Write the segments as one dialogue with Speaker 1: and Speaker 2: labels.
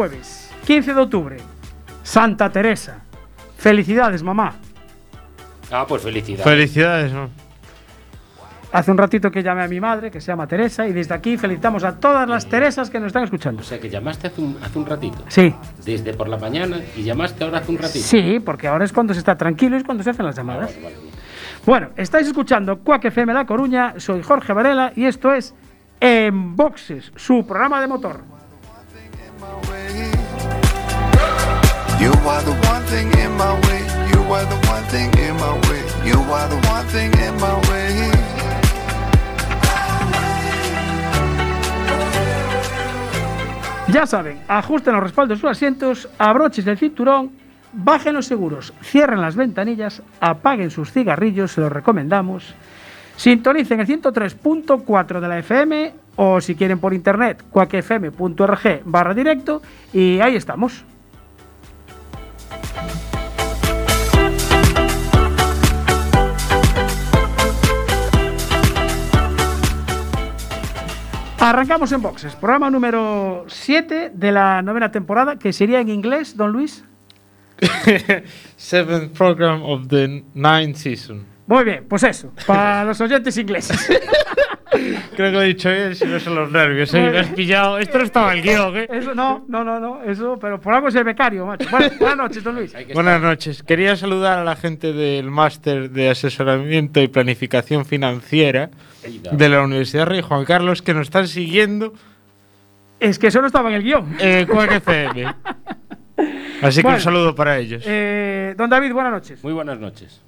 Speaker 1: Jueves, 15 de octubre. Santa Teresa. Felicidades, mamá.
Speaker 2: Ah, pues felicidades.
Speaker 3: Felicidades, ¿no?
Speaker 1: Hace un ratito que llamé a mi madre, que se llama Teresa, y desde aquí felicitamos a todas las Teresas que nos están escuchando.
Speaker 2: o sea que llamaste hace un, hace un ratito.
Speaker 1: Sí,
Speaker 2: Desde por la mañana y llamaste ahora hace un ratito.
Speaker 1: sí, porque ahora es cuando se está tranquilo y es cuando se hacen las llamadas.
Speaker 2: Vale, vale, vale.
Speaker 1: Bueno, estáis escuchando Cuac FM La Coruña, soy Jorge Varela y esto es En Boxes, su programa de motor. Ya saben, ajusten los respaldos de sus asientos, abrochen el cinturón, bajen los seguros, cierren las ventanillas, apaguen sus cigarrillos, se los recomendamos. Sintonicen el 103.4 de la FM o si quieren por internet, cuacfm.org barra directo y ahí estamos. Arrancamos en boxes, programa número 7 de la novena temporada, que sería en inglés, don Luis.
Speaker 3: Seventh program of the ninth season.
Speaker 1: Muy bien, pues eso, para los oyentes ingleses.
Speaker 3: Creo que lo he dicho bien, si no son los nervios. ¿eh? Me has pillado. Esto no estaba en el guion, ¿eh?
Speaker 1: Eso no, no, no, no, eso, pero por algo es el becario, macho. Bueno, buenas noches, don Luis.
Speaker 3: Buenas
Speaker 2: estar-
Speaker 3: noches. Quería saludar a la gente del máster de asesoramiento y planificación financiera de la Universidad Rey Juan Carlos que nos están siguiendo
Speaker 1: Es que eso no estaba en el
Speaker 3: guion. Quack FM. Así que
Speaker 1: Bueno.
Speaker 3: un saludo para ellos.
Speaker 1: Eh, don David, buenas noches.
Speaker 2: Muy buenas noches.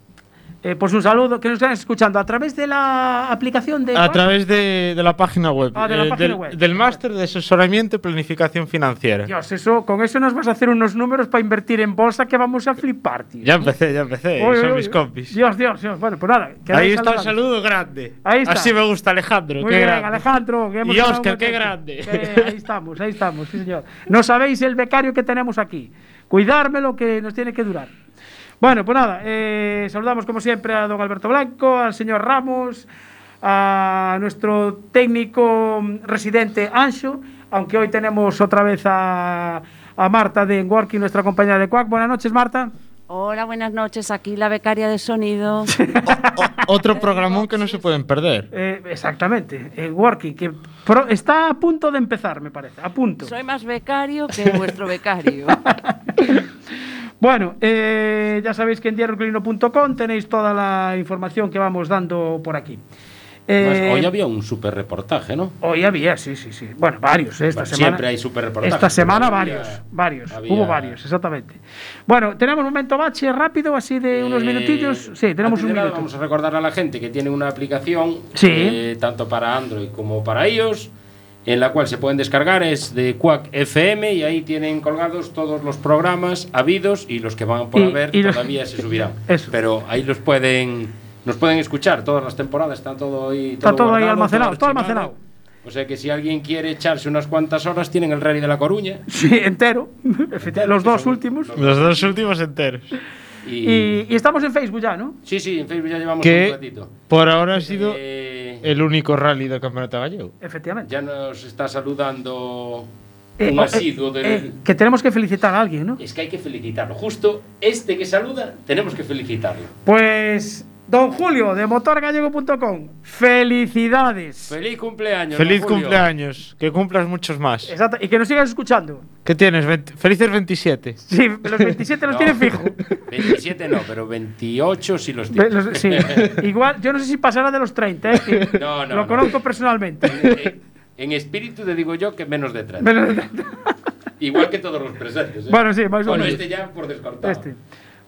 Speaker 1: Eh, pues un saludo, que nos están escuchando a través de la aplicación de...
Speaker 3: A través de, de la página web.
Speaker 1: Ah, de la
Speaker 3: eh,
Speaker 1: página
Speaker 3: del,
Speaker 1: web.
Speaker 3: del máster de asesoramiento y planificación financiera.
Speaker 1: Dios, eso, con eso nos vas a hacer unos números para invertir en bolsa que vamos a flipar, tío.
Speaker 3: Ya empecé, ya empecé.
Speaker 1: Uy,
Speaker 3: son
Speaker 1: uy,
Speaker 3: mis
Speaker 1: uy.
Speaker 3: compis.
Speaker 1: Dios, Dios, Dios. Bueno, pues nada.
Speaker 3: Ahí está el saludo grande.
Speaker 1: Ahí está.
Speaker 3: Así me gusta Alejandro.
Speaker 1: Muy
Speaker 3: qué
Speaker 1: bien,
Speaker 3: grande.
Speaker 1: Alejandro. que hemos
Speaker 3: Y
Speaker 1: un
Speaker 3: qué grande.
Speaker 1: Eh, ahí estamos, ahí estamos, sí, señor. No sabéis el becario que tenemos aquí. Cuidármelo que nos tiene que durar. Bueno, pues nada, eh, saludamos como siempre a don Alberto Blanco, al señor Ramos, a nuestro técnico residente Ancho, aunque hoy tenemos otra vez a, a Marta de Working, nuestra compañera de Quack. Buenas noches, Marta.
Speaker 4: Hola, buenas noches. Aquí la becaria de sonido.
Speaker 3: Otro programón que no se pueden perder.
Speaker 1: Eh, exactamente, en Working, que pro- está a punto de empezar, me parece, a punto.
Speaker 4: Soy más becario que vuestro becario.
Speaker 1: Bueno, eh, ya sabéis que en diarioclino.com tenéis toda la información que vamos dando por aquí.
Speaker 2: Además,
Speaker 1: Eh,
Speaker 2: hoy había un super reportaje, ¿no?
Speaker 1: hoy había, sí, sí, sí. Bueno, varios, eh, esta
Speaker 2: Bueno,
Speaker 1: semana.
Speaker 2: siempre hay superreportajes,
Speaker 1: Esta
Speaker 2: pero
Speaker 1: semana
Speaker 2: había-
Speaker 1: varios, varios.
Speaker 2: había-
Speaker 1: Hubo varios, exactamente. Bueno, tenemos un momento bache rápido, así de unos
Speaker 2: Eh,
Speaker 1: minutillos. Sí, tenemos un minuto.
Speaker 2: Vamos a recordar a la gente que tiene una aplicación,
Speaker 1: Sí.
Speaker 2: tanto para Android como para iOS, en la cual se pueden descargar, es de Quack FM y ahí tienen colgados todos los programas habidos y los que van por
Speaker 1: Y-
Speaker 2: haber
Speaker 1: y los-
Speaker 2: todavía se subirán.
Speaker 1: Eso.
Speaker 2: Pero ahí los pueden, nos pueden escuchar todas las temporadas, está todo ahí.
Speaker 1: Está todo ahí almacenado, todo almacenado.
Speaker 2: O sea que si alguien quiere echarse unas cuantas horas, tienen el Rally de la Coruña.
Speaker 1: Sí, entero. Los dos últimos.
Speaker 3: Los dos últimos enteros.
Speaker 2: Y,
Speaker 1: Y, y estamos en Facebook ya, ¿no?
Speaker 2: sí, sí, en Facebook ya llevamos un
Speaker 3: Que
Speaker 2: ratito.
Speaker 3: por ahora ha sido
Speaker 2: Eh,
Speaker 3: el único rally del campeonato gallego.
Speaker 1: Efectivamente.
Speaker 2: Ya nos está saludando
Speaker 1: Eh,
Speaker 2: un
Speaker 1: oh, eh,
Speaker 2: asiduo del...
Speaker 1: eh, que tenemos que felicitar a alguien, ¿no?
Speaker 2: Es que hay que felicitarlo. Justo este que saluda, tenemos que felicitarlo.
Speaker 1: Pues Don Julio, de motorgallego.com. Felicidades.
Speaker 2: Feliz cumpleaños.
Speaker 3: Feliz cumpleaños. Que cumplas muchos más.
Speaker 1: Exacto, y que nos sigas escuchando.
Speaker 3: ¿Qué tienes? Felices 27.
Speaker 1: Sí, los 27 los
Speaker 2: No.
Speaker 1: tiene fijo.
Speaker 2: 27 no, pero 28 sí los
Speaker 1: Ve-
Speaker 2: tiene.
Speaker 1: los- sí. Igual, yo no sé si pasará de los 30, ¿eh? que
Speaker 2: No, no,
Speaker 1: Lo
Speaker 2: no.
Speaker 1: conozco personalmente.
Speaker 2: En, en espíritu te digo yo que menos de 30.
Speaker 1: Menos de-
Speaker 2: Igual que todos los presentes. ¿eh?
Speaker 1: Bueno, sí, más o
Speaker 2: Bueno,
Speaker 1: menos.
Speaker 2: este ya por descartado.
Speaker 1: Este.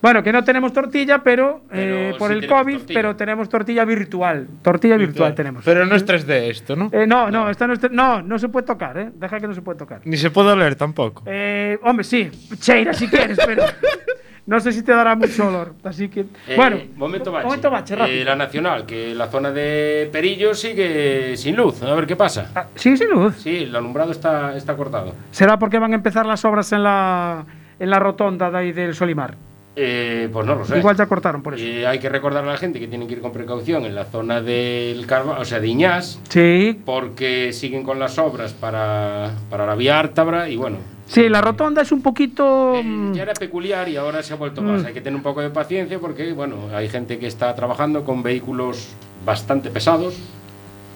Speaker 1: Bueno, que no tenemos tortilla, pero,
Speaker 2: Pero
Speaker 1: eh, por
Speaker 2: sí
Speaker 1: el COVID,
Speaker 2: tortilla.
Speaker 1: pero tenemos tortilla virtual. Tortilla virtual, tenemos.
Speaker 3: Pero no es 3D esto, ¿no?
Speaker 1: Eh, no, no, esta no, es- no, no se puede tocar, ¿eh? Deja que no se puede tocar.
Speaker 3: Ni se puede oler tampoco.
Speaker 1: Eh, hombre, sí, cheira si quieres, pero no sé si te dará mucho olor. Así que,
Speaker 2: Eh,
Speaker 1: bueno,
Speaker 2: momento bache.
Speaker 1: momento bache, rápido.
Speaker 2: Eh, la nacional, que la zona de Perillo sigue sin luz. A ver qué pasa.
Speaker 1: Ah, sí, sin luz.
Speaker 2: Sí, el alumbrado está, está cortado.
Speaker 1: ¿Será porque van a empezar las obras en la, en la rotonda de ahí del Solimar?
Speaker 2: Eh, pues no lo sé.
Speaker 1: Igual ya cortaron por eso.
Speaker 2: Eh, hay que recordar a la gente que tienen que ir con precaución en la zona del Carva, o sea, de Iñás,
Speaker 1: Sí,
Speaker 2: porque siguen con las obras para, para la vía Ártabra y bueno.
Speaker 1: sí, la rotonda es un poquito...
Speaker 2: eh,
Speaker 1: mm,
Speaker 2: ya era peculiar y ahora se ha vuelto más.
Speaker 1: Mm.
Speaker 2: Hay que tener un poco de paciencia porque, bueno, hay gente que está trabajando con vehículos bastante pesados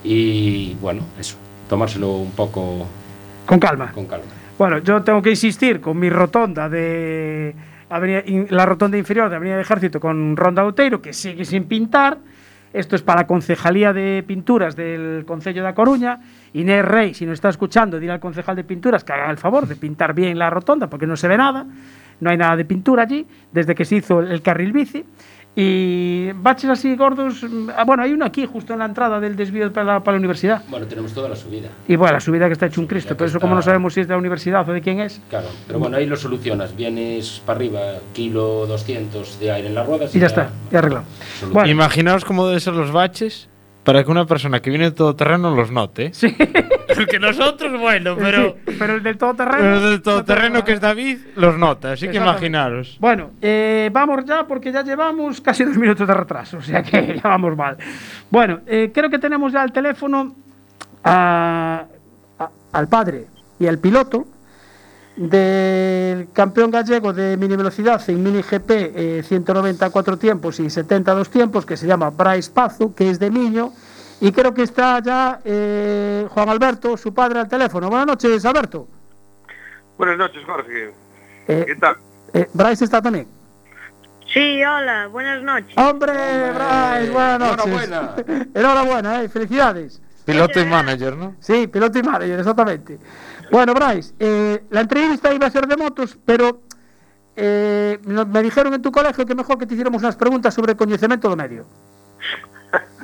Speaker 2: y, bueno, eso, tomárselo un poco
Speaker 1: con calma.
Speaker 2: con calma.
Speaker 1: Bueno, yo tengo que insistir con mi rotonda de la rotonda inferior de Avenida de Ejército con Ronda Outeiro, que sigue sin pintar. Esto es para la Concejalía de Pinturas del Concello de A Coruña. Inés Rey, si nos está escuchando, dile al concejal de pinturas que haga el favor de pintar bien la rotonda, porque no se ve nada. No hay nada de pintura allí, desde que se hizo el carril bici. Y baches así gordos. mm, ah, Bueno, hay uno aquí, justo en la entrada del desvío para la, para la universidad.
Speaker 2: Bueno, tenemos toda la subida.
Speaker 1: Y bueno, la subida que está hecho un Cristo, pero eso como no
Speaker 2: está-
Speaker 1: sabemos si es de la universidad o de quién es.
Speaker 2: Claro, pero bueno, ahí lo solucionas. Vienes para arriba, kilo 200 de aire en las ruedas
Speaker 1: Y ya está, ya arreglado. Bueno.
Speaker 3: Imaginaos cómo deben ser los baches para que una persona que viene de todo terreno los note.
Speaker 1: Sí.
Speaker 3: Porque nosotros, bueno, pero.
Speaker 1: Sí, pero el del todoterreno.
Speaker 3: Pero el del
Speaker 1: no te
Speaker 3: todoterreno que es David los nota, así que imaginaros.
Speaker 1: Bueno, eh, vamos ya porque ya llevamos casi dos minutos de retraso, o sea que ya vamos mal. Bueno, eh, creo que tenemos ya al teléfono a- a- al padre y al piloto del campeón gallego de mini velocidad en mini GP eh, 194 tiempos y 72 tiempos, que se llama Bryce Pazo, que es de Miño, y creo que está ya eh, Juan Alberto, su padre, al teléfono. Buenas noches, Alberto.
Speaker 5: Buenas noches, Jorge.
Speaker 1: Eh,
Speaker 5: ¿Qué tal?
Speaker 1: eh, Bryce está también.
Speaker 6: Sí, hola, buenas noches.
Speaker 1: ¡Hombre, Bryce! Buenas noches.
Speaker 2: Enhorabuena.
Speaker 1: Enhorabuena, eh, felicidades.
Speaker 3: Piloto y manager, ¿no?
Speaker 1: Sí, piloto y manager, exactamente. Bueno, Bryce, eh, la entrevista iba a ser de motos, pero eh, me dijeron en tu colegio que mejor que te hiciéramos unas preguntas sobre conocimiento do medio.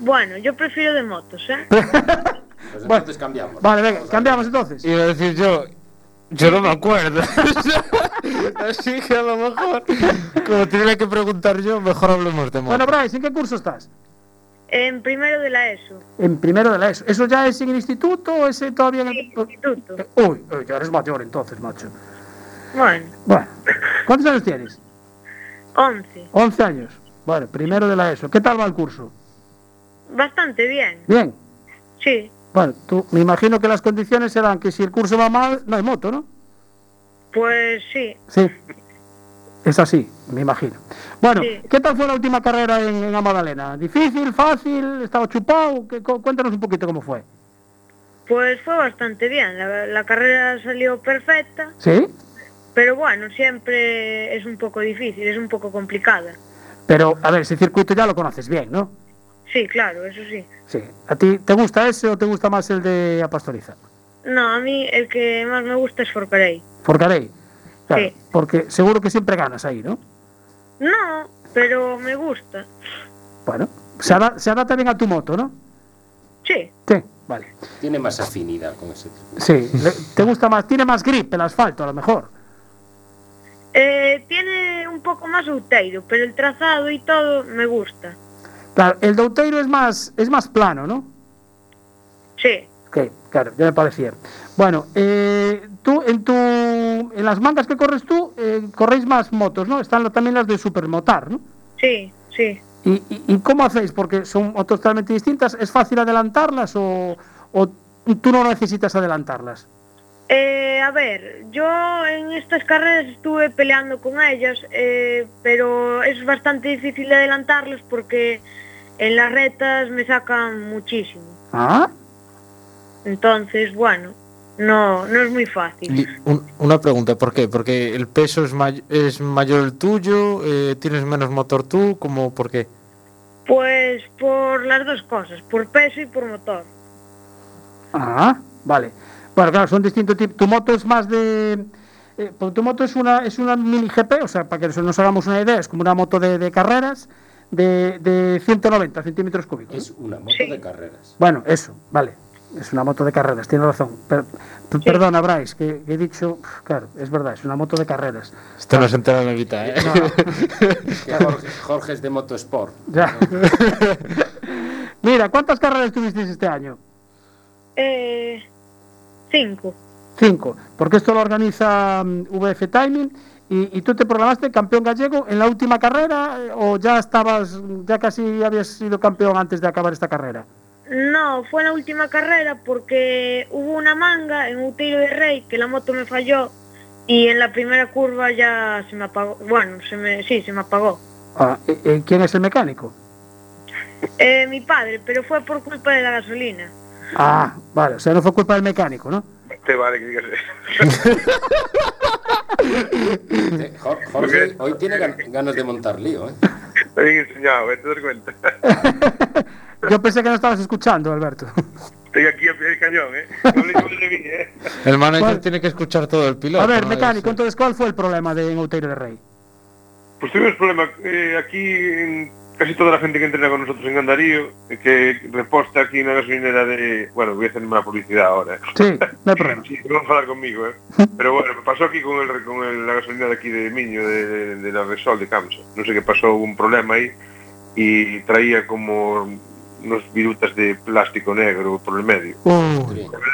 Speaker 6: Bueno, yo prefiero de motos, ¿eh?
Speaker 2: Pues
Speaker 1: Bueno.
Speaker 2: entonces cambiamos.
Speaker 1: Vale, venga, cambiamos entonces.
Speaker 3: Iba a decir yo, yo no me acuerdo. Así que a lo mejor, como tenía que preguntar yo, mejor hablemos de
Speaker 1: Bueno,
Speaker 3: moto.
Speaker 1: Bryce, ¿en qué curso estás?
Speaker 6: En primero de la ESO.
Speaker 1: En primero de la ESO. ¿Eso ya es en el instituto o es eh, todavía en
Speaker 6: Sí,
Speaker 1: el...
Speaker 6: instituto.
Speaker 1: Uy, uy, ya eres mayor entonces, macho.
Speaker 6: Bueno,
Speaker 1: Bueno, ¿cuántos años tienes?
Speaker 6: 11.
Speaker 1: 11 años. Bueno, primero de la ESO. ¿Qué tal va el curso?
Speaker 6: Bastante bien.
Speaker 1: Bien.
Speaker 6: Sí,
Speaker 1: Bueno, tú, me imagino que las condiciones serán que si el curso va mal, no hay moto, ¿no?
Speaker 6: pues sí.
Speaker 1: Sí. Es así, me imagino. Bueno,
Speaker 6: Sí.
Speaker 1: ¿qué tal fue la última carrera en, en la Magdalena? ¿Difícil, fácil? ¿Estaba chupado? ¿Qué- cu- cuéntanos un poquito cómo fue.
Speaker 6: Pues fue bastante bien. La, la carrera salió perfecta,
Speaker 1: ¿Sí?
Speaker 6: pero bueno, siempre es un poco difícil, es un poco complicada.
Speaker 1: Pero, a ver, ese circuito ya lo conoces bien, ¿no?
Speaker 6: Sí, claro, eso sí.
Speaker 1: Sí. ¿A ti te gusta ese o te gusta más el de Apastoriza?
Speaker 6: No, a mí el que más me gusta es Forcarey.
Speaker 1: Forcarey. Claro,
Speaker 6: Sí.
Speaker 1: porque seguro que siempre ganas ahí, ¿no?
Speaker 6: No, pero me gusta.
Speaker 1: Bueno, se, ada- se adapta bien a tu moto, ¿no?
Speaker 6: Sí,
Speaker 1: Sí, vale.
Speaker 2: Tiene más afinidad con ese tipo.
Speaker 1: Sí, le- te gusta más, tiene más grip el asfalto a lo mejor.
Speaker 6: Eh, tiene un poco más outeiro, pero el trazado y todo me gusta.
Speaker 1: Claro, el Douteiro es más, es más plano, ¿no?
Speaker 6: Sí,
Speaker 1: Ok, claro, ya me parecía. Bueno, eh, tú, en tu, en las mangas que corres tú, eh, corréis más motos, ¿no? Están también las de Supermotar, ¿no?
Speaker 6: sí, sí.
Speaker 1: ¿Y, y, y cómo hacéis? Porque son motos totalmente distintas. ¿Es fácil adelantarlas o, o tú no necesitas adelantarlas?
Speaker 6: Eh, a ver, yo en estas carreras estuve peleando con ellas, eh, pero es bastante difícil de adelantarlas porque en las retas me sacan muchísimo.
Speaker 1: Ah,
Speaker 6: Entonces, bueno, no, no es muy fácil.
Speaker 3: Y un- una pregunta, ¿por qué? ¿Porque el peso es, may- es mayor el tuyo? eh, ¿Tienes menos motor tú? ¿Cómo, ¿Por qué?
Speaker 6: Pues por las dos cosas, por peso y por motor.
Speaker 1: ah, vale. Bueno, claro, son distintos tipos. Tu moto es más de. eh, porque tu moto es una, es una mini GP, o sea, para que nos hagamos una idea, es como una moto de, de carreras de, de 190 centímetros cúbicos.
Speaker 2: Es una moto
Speaker 6: Sí.
Speaker 2: de carreras.
Speaker 1: Bueno, eso, vale. Es una moto de carreras, tiene razón. Per- per- Perdona, Bryce, que, que he dicho. Claro, es verdad, es una moto de carreras.
Speaker 3: Esto no se entera en la mitad, ¿eh?
Speaker 2: Que Jorge, Jorge es de Motosport.
Speaker 1: Ya. Mira, ¿cuántas carreras tuvisteis este año?
Speaker 6: Eh, cinco.
Speaker 1: Cinco, porque esto lo organiza mm, VF Timing y, y tú te programaste campeón gallego en la última carrera eh, o ya estabas, ya casi habías sido campeón antes de acabar esta carrera.
Speaker 6: No, fue en la última carrera porque hubo una manga en Outeiro de Rey que la moto me falló y en la primera curva ya se me apagó. Bueno, se me, sí, se me apagó.
Speaker 1: Ah, eh, eh, ¿Quién es el mecánico?
Speaker 6: Eh, mi padre, pero fue por culpa de la gasolina.
Speaker 1: Ah, vale, o sea, no fue culpa del mecánico, ¿no?
Speaker 5: Te vale que digas eso.
Speaker 2: Jor- Jorge hoy tiene gan- ganas de montar lío, ¿eh?
Speaker 5: Enseñado. ¿Te das cuenta?
Speaker 1: Yo pensé que no estabas escuchando, Alberto.
Speaker 5: Estoy aquí a pie del cañón, ¿eh? No le digo de mí, ¿eh?
Speaker 3: El manager
Speaker 1: ¿Cuál?
Speaker 3: tiene que escuchar todo el piloto.
Speaker 1: A ver,
Speaker 3: ¿no?
Speaker 1: mecánico,
Speaker 3: Es-
Speaker 1: entonces, ¿cuál fue el problema de en Outeiro de Rey?
Speaker 5: Pues tuvimos problema eh, aquí en casi toda la gente que entrena con nosotros en Gandarío, que reposta aquí en la gasolinera de... Bueno, voy a hacer una publicidad ahora. ¿eh?
Speaker 1: Sí, no hay problema.
Speaker 5: Sí, no van a hablar conmigo, ¿eh? Pero bueno, pasó aquí con, el, con el- la gasolina de aquí de Miño, de, de- de la Resol de Camsa. No sé qué pasó, hubo un problema ahí y traía como unos virutas de plástico negro por el medio.
Speaker 1: Uh,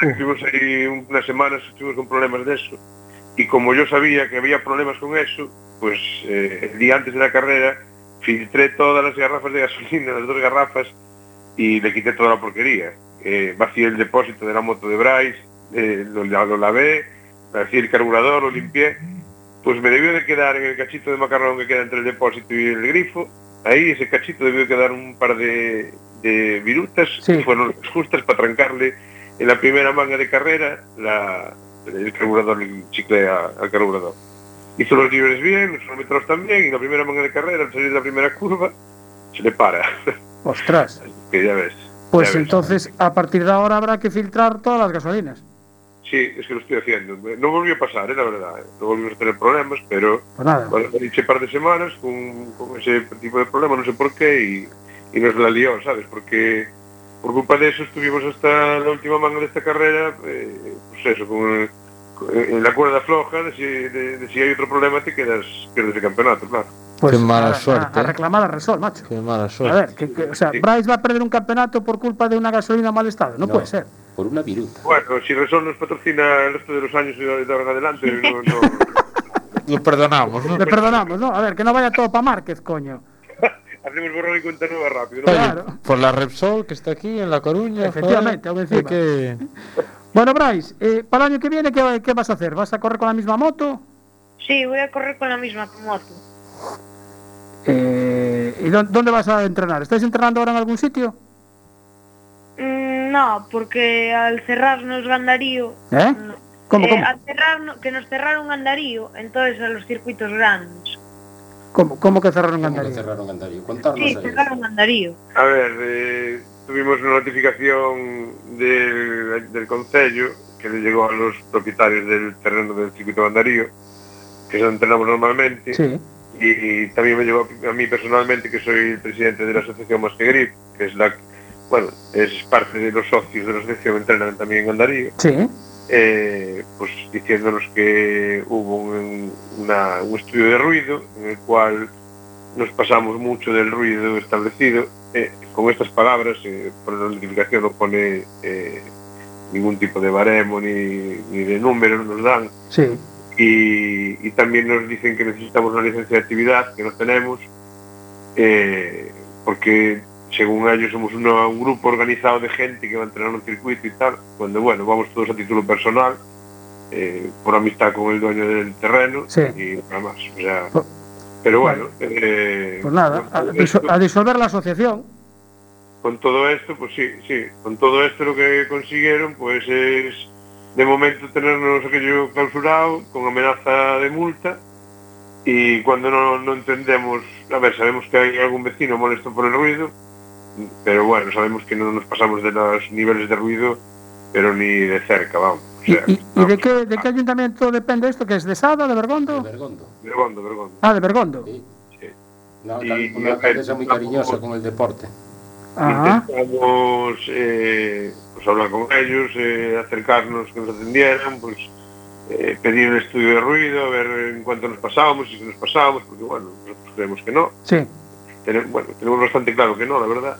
Speaker 5: Estivemos aí unas semanas, estuvimos con problemas de eso, e como yo sabía que había problemas con eso, pues eh, el día antes de la carrera filtré todas las garrafas de gasolina, las dos garrafas, y le quité toda la porquería. Eh, vacié el depósito de la moto de Bryce, eh, lo, lo lavé, vacié el carburador, lo limpié, pues me debió de quedar en el cachito de macarrón que queda entre el depósito y el grifo, ahí ese cachito debió quedar un par de de virutas
Speaker 1: sí.
Speaker 5: fueron justas para trancarle en la primera manga de carrera la, el carburador, el chicle al carburador. Hizo los libres bien, los kilómetros también, y la primera manga de carrera, al salir de la primera curva, se le para.
Speaker 1: Ostras.
Speaker 5: que ya ves.
Speaker 1: Pues
Speaker 5: ya
Speaker 1: entonces, ves. a partir de ahora habrá que filtrar todas las gasolinas.
Speaker 5: Sí, es que lo estoy haciendo. No volvió a pasar, ¿eh? la verdad. Eh. No volvimos a tener problemas, pero...
Speaker 1: Pues nada.
Speaker 5: Bueno, he dicho un par de semanas con, con ese tipo de problema, no sé por qué, y y nos la lió, ¿sabes? Porque por culpa de eso estuvimos hasta la última manga de esta carrera, eh, pues eso, con, en la cuerda floja, de si, de, de si hay otro problema te quedas, pierdes el campeonato, claro.
Speaker 1: Pues
Speaker 3: Qué mala
Speaker 1: a- a-
Speaker 3: suerte,
Speaker 1: A,
Speaker 3: ¿eh?
Speaker 1: reclamar a Resol, macho.
Speaker 3: Qué mala
Speaker 1: A
Speaker 3: suerte.
Speaker 1: ver, que, que- o sea,
Speaker 5: Sí.
Speaker 1: Bryce va a perder un campeonato por culpa de una gasolina mal estado. No,
Speaker 2: No.
Speaker 1: puede ser.
Speaker 2: Por una viruta.
Speaker 5: Bueno, si Resol nos patrocina el resto de los años y de ahora en adelante, no, no-
Speaker 3: Lo perdonamos, ¿no?
Speaker 1: Le perdonamos, ¿no? A ver, que no vaya todo para Márquez, coño.
Speaker 5: Hacemos borrón y cuenta nueva rápido. ¿no?
Speaker 3: Oye,
Speaker 1: Claro.
Speaker 3: por la Repsol que está aquí en La Coruña.
Speaker 1: Efectivamente,
Speaker 3: joder,
Speaker 1: aún encima.
Speaker 3: que...
Speaker 1: Bueno, Bryce, eh, para el año que viene, ¿qué, qué vas a hacer? ¿Vas a correr con la misma moto?
Speaker 6: Sí, voy a correr con la misma moto.
Speaker 1: Eh, ¿Y dó- dónde vas a entrenar? ¿Estáis entrenando ahora en algún sitio?
Speaker 6: Mm, no, porque al cerrarnos Gandarío...
Speaker 1: ¿Eh? ¿Cómo,
Speaker 6: eh,
Speaker 1: cómo?
Speaker 6: Al cerrarnos, que nos cerraron Gandarío, entonces a los circuitos grandes.
Speaker 1: ¿Cómo, cómo que cerraron
Speaker 2: ¿Cómo que
Speaker 1: Gandaría?
Speaker 2: cerraron Gandario? Contarnos
Speaker 6: Sí, cerraron Gandarío.
Speaker 5: A ver, eh, tuvimos una notificación del, del Concello que le llegó a los propietarios del terreno del circuito Bandarío, que es donde entrenamos normalmente,
Speaker 1: Sí,
Speaker 5: y, y también me llegó a mí personalmente, que soy el presidente de la asociación Más que Grip, que es la, bueno, es parte de los socios de la asociación, entrenan también en Gandarío,
Speaker 1: sí.
Speaker 5: Eh, pues diciéndonos que hubo un, una- un estudio de ruido en el cual nos pasamos mucho del ruido establecido. eh, con estas palabras, eh, por la notificación no pone eh, ningún tipo de baremo ni, ni de número, nos dan.
Speaker 1: Sí,
Speaker 5: Y, y también nos dicen que necesitamos una licencia de actividad, que no tenemos, eh, porque según ellos somos una- un grupo organizado de gente que va a entrenar un circuito y tal, cuando bueno, vamos todos a título personal, eh, por amistad con el dueño del terreno
Speaker 1: Sí.
Speaker 5: y nada más. O sea,
Speaker 1: Pues-
Speaker 5: pero bueno, eh,
Speaker 1: pues nada,
Speaker 5: esto-
Speaker 1: a disolver la asociación.
Speaker 5: con todo esto, pues sí, sí, con todo esto lo que consiguieron pues es de momento tenernos aquello clausurado con amenaza de multa y cuando no, no entendemos, a ver, sabemos que hay algún vecino molesto por el ruido, pero bueno, sabemos que no nos pasamos de los niveles de ruido, pero ni de cerca, vamos. O
Speaker 1: ¿Y,
Speaker 5: sea,
Speaker 1: y- y de, qué, de qué ayuntamiento depende esto? ¿Que es de Sada, de Bergondo?
Speaker 2: Bergondo.
Speaker 5: Bergondo, Bergondo.
Speaker 1: Ah, de Bergondo.
Speaker 2: Sí.
Speaker 5: Sí.
Speaker 2: Una,
Speaker 5: Y- y
Speaker 2: una alcaldesa muy cariñosa con el deporte.
Speaker 1: Ajá.
Speaker 5: Intentamos eh, pues hablar con ellos, eh, acercarnos, que nos atendieran, pues eh, pedir un estudio de ruido, a ver en cuánto nos pasábamos, si nos pasábamos, porque bueno, nosotros creemos que no.
Speaker 1: Sí.
Speaker 5: Tenem- bueno, tenemos bastante claro que no, la verdad.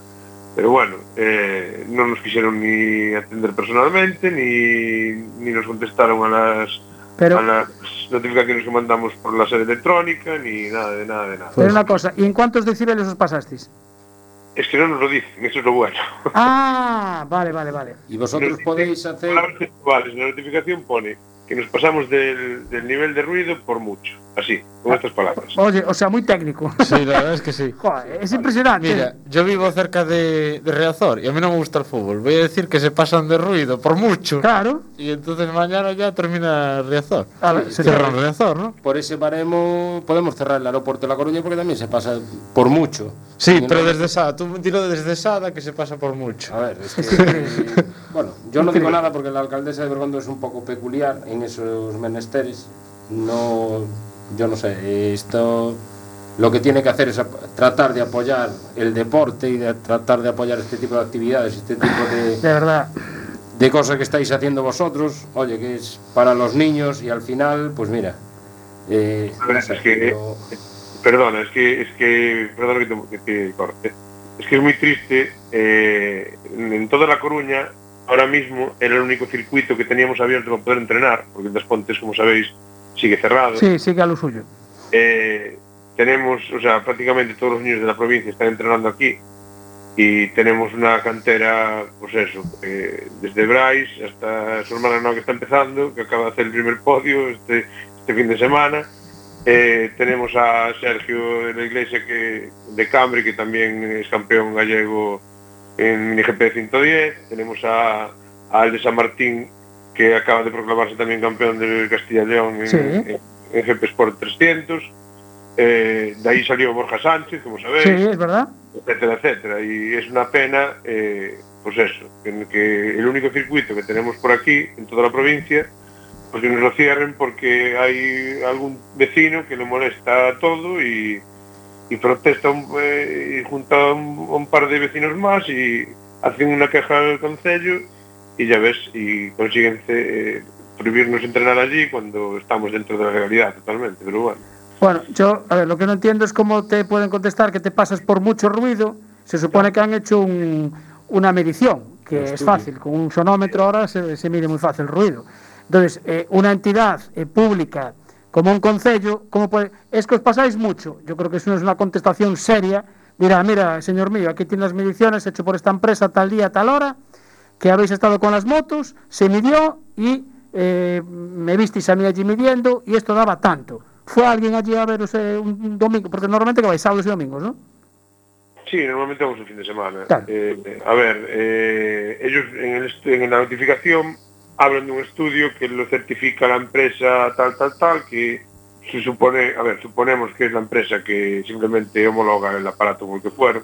Speaker 5: Pero bueno, eh, no nos quisieron ni atender personalmente, ni, ni nos contestaron a las,
Speaker 1: Pero,
Speaker 5: a las notificaciones que mandamos por la sede electrónica, ni nada de nada de nada.
Speaker 1: pero una cosa, ¿y en cuántos decibeles os pasasteis?
Speaker 5: Es que no nos lo dicen, eso es lo bueno.
Speaker 1: Ah, vale, vale, vale.
Speaker 2: Y vosotros
Speaker 5: Nos
Speaker 2: podéis hacer.
Speaker 5: En la notificación pone que nos pasamos del, del nivel de ruido por mucho. Así, con estas palabras.
Speaker 1: Oye, o sea, muy técnico.
Speaker 3: Sí, la verdad es que sí.
Speaker 1: Joder, es impresionante.
Speaker 3: Mira, yo vivo cerca de, de Riazor y a mí no me gusta el fútbol. Voy a decir que se pasan de ruido por mucho.
Speaker 1: Claro.
Speaker 3: Y entonces mañana ya termina Riazor.
Speaker 1: A ver, se cierra.
Speaker 3: Riazor, ¿no?
Speaker 2: Por ese baremo podemos cerrar el aeropuerto de La Coruña porque también se pasa por mucho.
Speaker 3: Sí,
Speaker 2: Y
Speaker 3: pero
Speaker 2: no-
Speaker 3: desde Sada. Tú dilo desde Sada que se pasa por mucho.
Speaker 2: A ver, es que. bueno, yo no digo nada porque la alcaldesa de Bergondo es un poco peculiar en esos menesteres. No. Yo no sé, esto. Lo que tiene que hacer es tratar de apoyar el deporte y de tratar de apoyar este tipo de actividades, este tipo de,
Speaker 1: De verdad.
Speaker 2: de cosas que estáis haciendo vosotros, oye, que es para los niños y al final, pues mira. eh, sé,
Speaker 5: es que-
Speaker 2: yo-
Speaker 5: Perdona, es que, es que, perdona que te, que te corte. Es que es muy triste. eh, en, en toda La Coruña, ahora mismo, era el único circuito que teníamos abierto para poder entrenar, porque el Despontes, como sabéis, sigue cerrado.
Speaker 1: Sí, sigue a lo suyo.
Speaker 5: Eh, tenemos, o sea, prácticamente todos los niños de la provincia están entrenando aquí y tenemos una cantera, pues eso, eh, desde Bryce hasta su hermana no, que está empezando, que acaba de hacer el primer podio este, este fin de semana. Eh, tenemos a Sergio de la Iglesia que, de Cambre, que también es campeón gallego en GP 110. Tenemos a, a de San Martín, que acaba de proclamarse tamén campeón de Castilla León en,
Speaker 1: sí.
Speaker 5: en, en GP Sport 300 eh, de ahí salió Borja Sánchez como sabéis
Speaker 1: sí, es verdad.
Speaker 5: etcétera, etcétera y es una pena eh, pues eso, que, que el único circuito que tenemos por aquí, en toda la provincia pues que nos lo cierren porque hay algún vecino que le molesta todo y, y protesta un, eh, y junta un, un par de vecinos más y hacen una queja al concello y ya ves, y consiguen eh, prohibirnos entrenar allí cuando estamos dentro de la legalidad totalmente, pero bueno.
Speaker 1: Bueno, yo, a ver, lo que no entiendo es cómo te pueden contestar que te pasas por mucho ruido. Se supone que han hecho un- una medición, que es fácil. Con un sonómetro ahora se, se mide muy fácil el ruido. Entonces, eh, una entidad eh, pública como un concello, ¿cómo puede? Es que os pasáis mucho. Yo creo que eso no es una contestación seria. Dirá, mira, señor mío, aquí tiene las mediciones hecho por esta empresa tal día, tal hora, que habéis estado con las motos, se midió y eh, me visteis a mí allí midiendo y esto daba tanto. ¿Fue alguien allí a veros eh, un un domingo? Porque normalmente que vais sábados y domingos, ¿no?
Speaker 5: Sí, normalmente vamos el fin de semana.
Speaker 1: Claro.
Speaker 5: Eh, a ver, eh, ellos en, el en la notificación hablan de un estudio que lo certifica la empresa tal, tal, tal, que se supone, a ver, suponemos que es la empresa que simplemente homologa el aparato con el que fueron,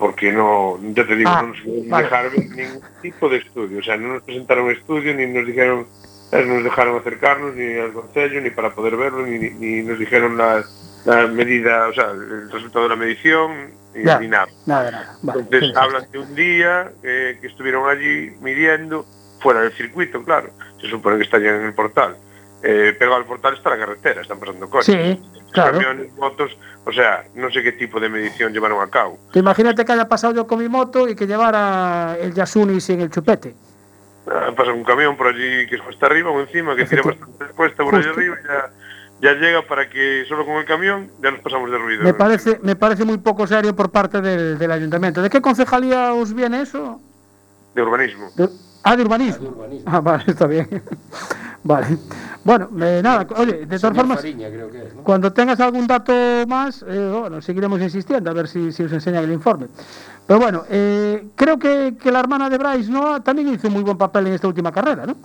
Speaker 5: porque no, ya te digo,
Speaker 1: ah,
Speaker 5: non nos
Speaker 1: vale.
Speaker 5: dejaron ningún tipo de estudio, o sea, non nos presentaron estudio, ni nos dijeron, eh, nos dejaron acercarnos, ni al Concello, ni para poder verlo, ni, ni nos dijeron la, la medida, o sea, el resultado de la medición, ni,
Speaker 1: ya,
Speaker 5: ni nada.
Speaker 1: Nada, nada. Vale,
Speaker 5: Entonces
Speaker 1: sí,
Speaker 5: hablan de un día eh, que estuvieron allí midiendo, fuera del circuito, claro, se supone que estarían en el portal. Eh, pegado al portal está la carretera, están pasando coches.
Speaker 1: Sí, claro.
Speaker 5: Camiones, motos, o sea, no sé qué tipo de medición llevaron a cabo.
Speaker 1: Imagínate que haya pasado yo con mi moto y que llevara el Yasuni sin el chupete.
Speaker 5: Ah, pasa un camión por allí que es cuesta arriba o encima, que tiene bastante cuesta por allí
Speaker 1: Justo.
Speaker 5: arriba, ya, ya llega para que solo con el camión ya nos pasamos de ruido.
Speaker 1: Me parece, me parece muy poco serio por parte del, del ayuntamiento. ¿De qué concejalía os viene eso?
Speaker 5: De urbanismo.
Speaker 1: De- ah, de urbanismo.
Speaker 2: De urbanismo.
Speaker 1: Ah, vale, está bien. Vale. Bueno, eh, nada, oye, de todas formas,
Speaker 2: Fariña, creo que es, ¿no?
Speaker 1: cuando tengas algún dato más, eh, bueno, seguiremos insistiendo a ver si, si os enseñan el informe. Pero bueno, eh, creo que, que la hermana de Bryce Noah también hizo muy buen papel en esta última carrera, ¿no?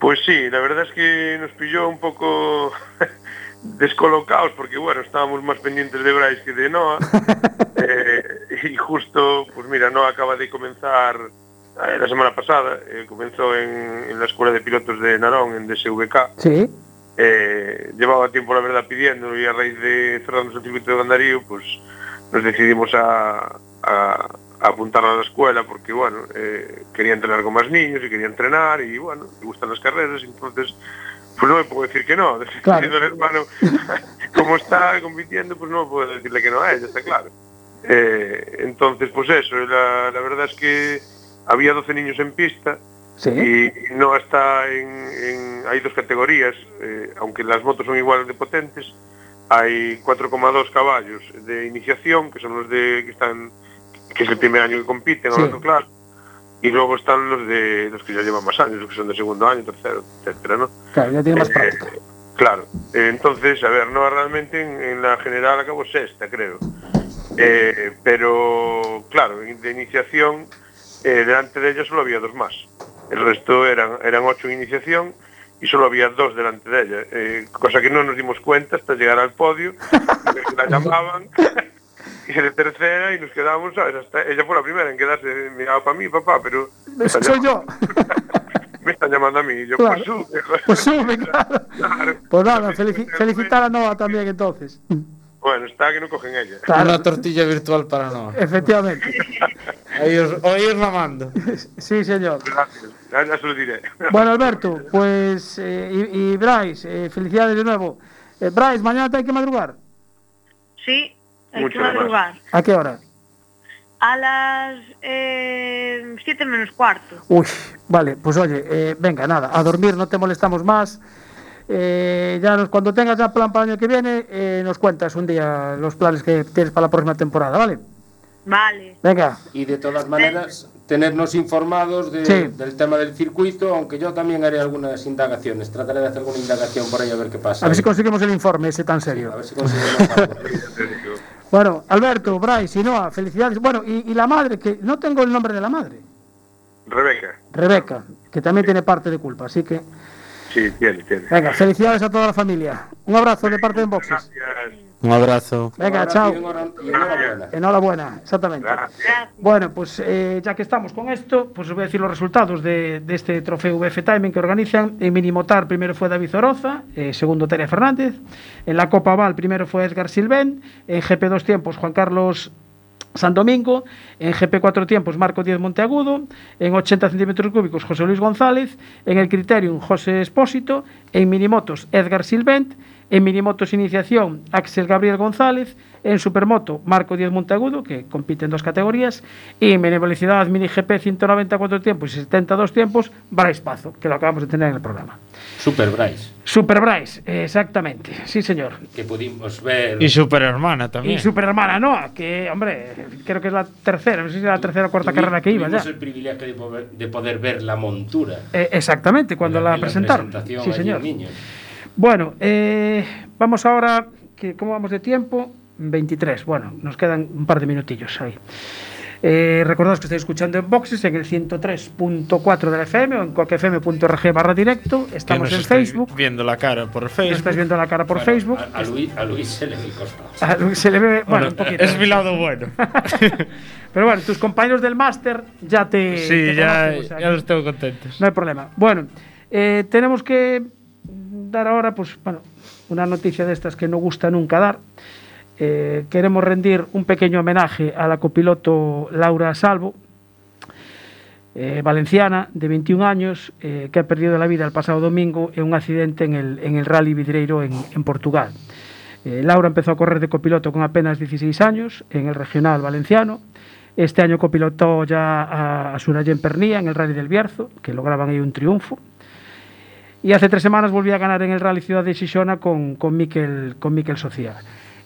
Speaker 5: Pues sí, la verdad es que nos pilló un poco descolocados porque bueno, estábamos más pendientes de Bryce que de Noah. Eh, y justo, pues mira, Noah acaba de comenzar la semana pasada, eh, comenzó en, en la escuela de pilotos de Narón, en DSVK.
Speaker 1: Sí.
Speaker 5: Eh, llevaba tiempo, la verdad, pidiendo y a raíz de cerrarnos el circuito de Gandarío, pues nos decidimos a, a- a apuntar a la escuela porque, bueno, eh, quería entrenar con más niños y quería entrenar y, bueno, me gustan las carreras, entonces, pues no me puedo decir que no.
Speaker 1: Claro.
Speaker 5: El hermano, como está compitiendo, pues no puedo decirle que no a ella, está claro. Eh, entonces, pues eso, la, la verdad es que había 12 niños en pista
Speaker 1: sí.
Speaker 5: y no está en, en hay dos categorías, eh, aunque las motos son iguales de potentes, hay 4,2 caballos de iniciación, que son los de que están que es el primer año que compiten,
Speaker 1: sí.
Speaker 5: hablando claro. Y luego están los de los que ya llevan más años, los que son de segundo año, tercero, etcétera, ¿no?
Speaker 1: Claro, ya tiene más
Speaker 5: eh,
Speaker 1: práctica.
Speaker 5: Claro. Eh, entonces, a ver, no realmente en, en la general acabó sexta, creo. Eh, pero claro, de iniciación eh, delante de ella solo había dos más. El resto eran, eran ocho en iniciación y solo había dos delante de ella. eh, cosa que no nos dimos cuenta hasta llegar al podio, que la llamaban. Y de tercera y nos quedamos, ¿sabes? Hasta ella fue la primera en quedarse, miraba para mí, papá, pero me están,
Speaker 1: Soy yo.
Speaker 5: me están llamando a mí. Yo,
Speaker 1: Claro.
Speaker 5: pues sube.
Speaker 1: Pues sube, claro.
Speaker 5: Claro.
Speaker 1: Pues nada, felici- felicitar a Noah también entonces.
Speaker 5: Bueno, está que no cogen ella.
Speaker 1: Claro,
Speaker 3: Una tortilla virtual para no.
Speaker 1: efectivamente.
Speaker 3: Ahí os, ahí os la mando.
Speaker 1: Sí, señor.
Speaker 5: Gracias, ya, se lo diré.
Speaker 1: Bueno, Alberto, pues, eh, y, y Bryce, eh, felicidades de nuevo. Eh, Bryce, mañana te hay que madrugar.
Speaker 6: Sí, hay
Speaker 5: Mucho
Speaker 6: que
Speaker 5: más.
Speaker 6: madrugar.
Speaker 1: ¿A qué hora?
Speaker 6: A las eh, 7 menos cuarto.
Speaker 1: Uy, vale, pues oye, eh, venga, nada, a dormir, no te molestamos más. Eh, ya nos, cuando tengas ya plan para el año que viene, eh, nos cuentas un día los planes que tienes para la próxima temporada, ¿vale?
Speaker 6: Vale.
Speaker 1: Venga,
Speaker 2: Y de todas maneras, tenernos informados de-
Speaker 1: Sí.
Speaker 2: del tema del circuito, aunque yo también haré algunas indagaciones. Trataré de hacer alguna indagación por ahí a ver qué pasa.
Speaker 1: a ver si conseguimos el informe ese tan serio.
Speaker 2: A ver si conseguimos algo.
Speaker 1: Bueno, Alberto, Bryce y Noah, felicidades. Bueno, y, y la madre, que no tengo el nombre de la madre,
Speaker 5: Rebeca,
Speaker 1: Rebeca, que también tiene parte de culpa, así que,
Speaker 5: sí, tiene, tiene.
Speaker 1: venga, felicidades a toda la familia. Un abrazo de parte de Boxes.
Speaker 5: Gracias.
Speaker 3: Un abrazo.
Speaker 1: Venga, chao.
Speaker 2: enhorabuena.
Speaker 1: Enhorabuena, exactamente.
Speaker 5: Gracias.
Speaker 1: Bueno, pues eh, ya que estamos con esto, pues os voy a decir los resultados de, de este trofeo VF Timing que organizan. En Minimotar primero fue David Oroza, eh, segundo Tere Fernández. En la Copa Val primero fue Edgar Silvén. En GP dos tiempos Juan Carlos San Domingo, en GP 4 tiempos Marco Díez Monteagudo, en 80 centímetros cúbicos José Luis González, en el Criterium José Espósito, en Minimotos Edgar Silvent, en Minimotos Iniciación Axel Gabriel González, en Supermoto Marco Díez Monteagudo, que compite en dos categorías, y en Mini Velocidad Mini GP 194 tiempos y 72 tiempos Bryce Pazo, que lo acabamos de tener en el programa.
Speaker 2: Super Bryce,
Speaker 1: Super Bryce, exactamente, sí señor.
Speaker 2: que pudimos ver.
Speaker 3: Y super hermana también.
Speaker 1: Y super hermana Noah, que, hombre, creo que es la tercera, no sé si es la tercera o cuarta carrera que iba ya.
Speaker 2: el privilegio de poder, de poder ver la montura.
Speaker 1: Eh, exactamente, cuando la,
Speaker 2: en
Speaker 1: presentaron.
Speaker 2: presentación
Speaker 1: sí, señor.
Speaker 2: Niños.
Speaker 1: Bueno, eh, vamos ahora, que, ¿cómo vamos de tiempo? 23, bueno, nos quedan un par de minutillos ahí. Eh, recordad que estáis escuchando en Boxes en el 103.4 de la FM o en coquefm.org barra directo. Estamos en Facebook.
Speaker 3: viendo la cara por Facebook.
Speaker 1: estáis viendo la cara por
Speaker 2: Bueno,
Speaker 1: Facebook.
Speaker 2: A, a Luis, a Luis se le ve costado.
Speaker 1: Ah, Se le ve, bueno,
Speaker 3: Bueno,
Speaker 1: un poquito.
Speaker 3: es mi lado bueno.
Speaker 1: Pero bueno, tus compañeros del máster ya te.
Speaker 3: sí,
Speaker 1: te
Speaker 3: ya,
Speaker 1: conocen, o sea
Speaker 3: ya los tengo contentos.
Speaker 1: No hay problema. Bueno, eh, tenemos que dar ahora, pues, bueno, una noticia de estas que no gusta nunca dar. Eh, queremos rendir un pequeño homenaje a la copiloto Laura Salvo, eh, valenciana, de 21 años, eh, que ha perdido la vida el pasado domingo en un accidente en el, en el Rally Vidreiro en, en Portugal. Eh, Laura empezó a correr de copiloto con apenas 16 años en el regional valenciano. Este año copilotó ya a, a Surayen Pernía en el Rally del Bierzo, que lograban ahí un triunfo. Y hace tres semanas volvió a ganar en el Rally Ciudad de Xixona con, con, Miquel, con Miquel Social.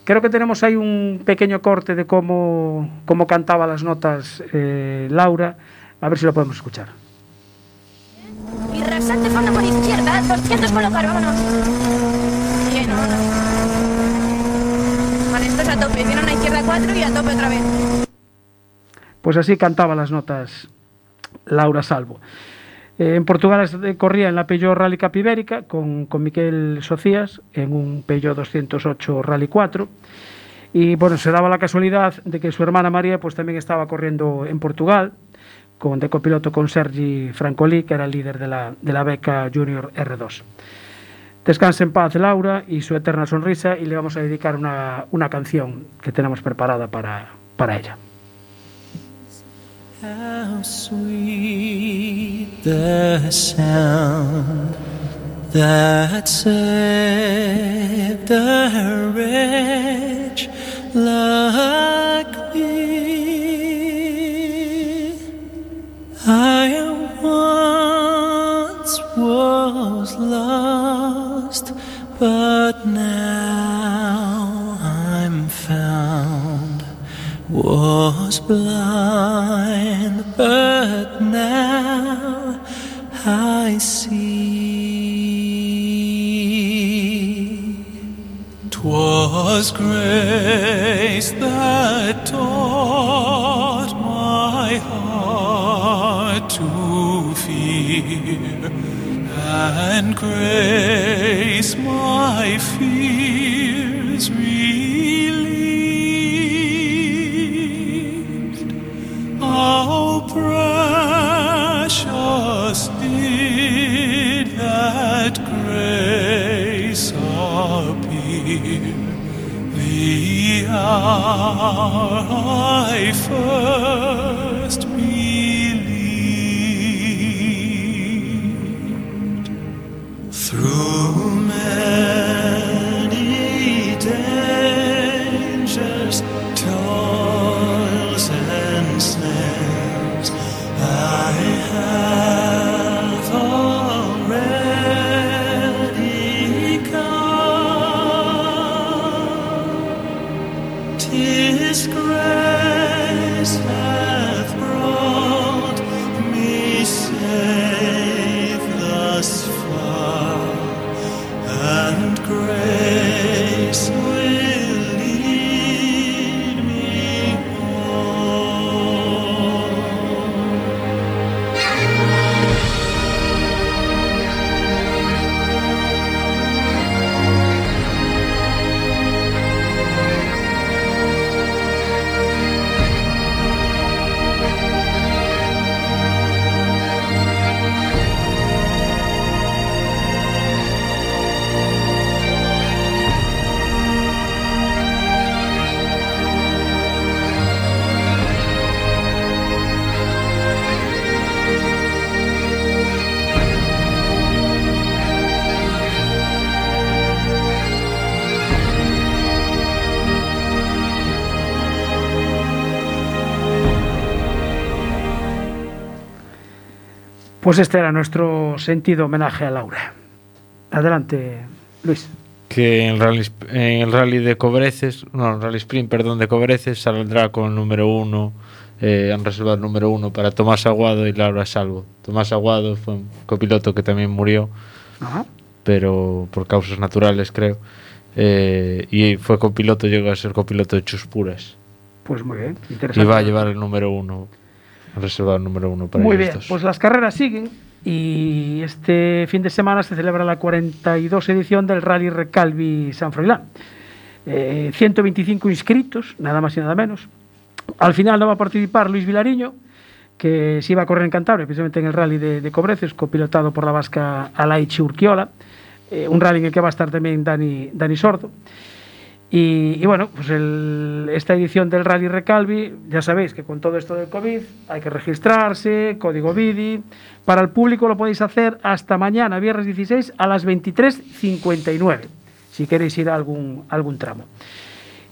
Speaker 1: Creo que tenemos ahí un pequeño corte de cómo, cómo cantaba las notas eh, Laura. A ver si lo podemos escuchar.
Speaker 7: Y rasante fondo por izquierda, Cientos, cientos colocar, vámonos. Bien, vámonos. Vale, esto es a tope. Tiene una izquierda 4 y a tope otra vez.
Speaker 1: Pues así cantaba las notas Laura Salvo. Eh, en Portugal eh, corría en la Peugeot Rally Cup Ibérica con, con Miquel Socias en un Peugeot 208 Rally 4. Y bueno, se daba la casualidad de que su hermana María pues también estaba corriendo en Portugal con de copiloto con Sergi Francolí, que era el líder de la, de la beca Junior R2. Descanse en paz Laura y su eterna sonrisa y le vamos a dedicar una, una canción que tenemos preparada para, para ella.
Speaker 8: How sweet the sound that saved a wretch like me. I once was lost, but now Was blind, but now I see. 'Twas grace that taught my heart to fear, and grace my fears How precious did that grace appear. The hour I first
Speaker 1: Pues este era nuestro sentido homenaje a Laura. Adelante, Luis.
Speaker 3: que en, rally, en el rally de Cobreces, no, en rally sprint, perdón, de Cobreces saldrá con el número uno, eh, han reservado el número uno para Tomás Aguado y Laura Salvo. Tomás Aguado fue un copiloto que también murió,
Speaker 1: Ajá.
Speaker 3: pero por causas naturales creo, eh, y fue copiloto, llegó a ser copiloto de Chuspuras.
Speaker 1: Pues muy bien,
Speaker 3: Y
Speaker 1: interesante.
Speaker 3: va a llevar el número uno, reservado el número uno para
Speaker 1: Muy bien, pues las carreras siguen y este fin de semana se celebra la 42 edición del Rally Recalvi San Froilán. Eh, 125 inscritos, nada más y nada menos. Al final no va a participar Luis Vilariño, que se iba a correr en Cantabria, precisamente en el rally de, de Cobreces, copilotado por la vasca Alaichi Urquiola. Eh, un rally en el que va a estar también Dani, Dani Sordo. Y, bueno, pues el- esta edición del Rally Recalvi, ya sabéis que con todo esto del COVID hay que registrarse, código BIDI. Para el público lo podéis hacer hasta mañana, viernes 16, a las 23.59, si queréis ir a algún, algún tramo.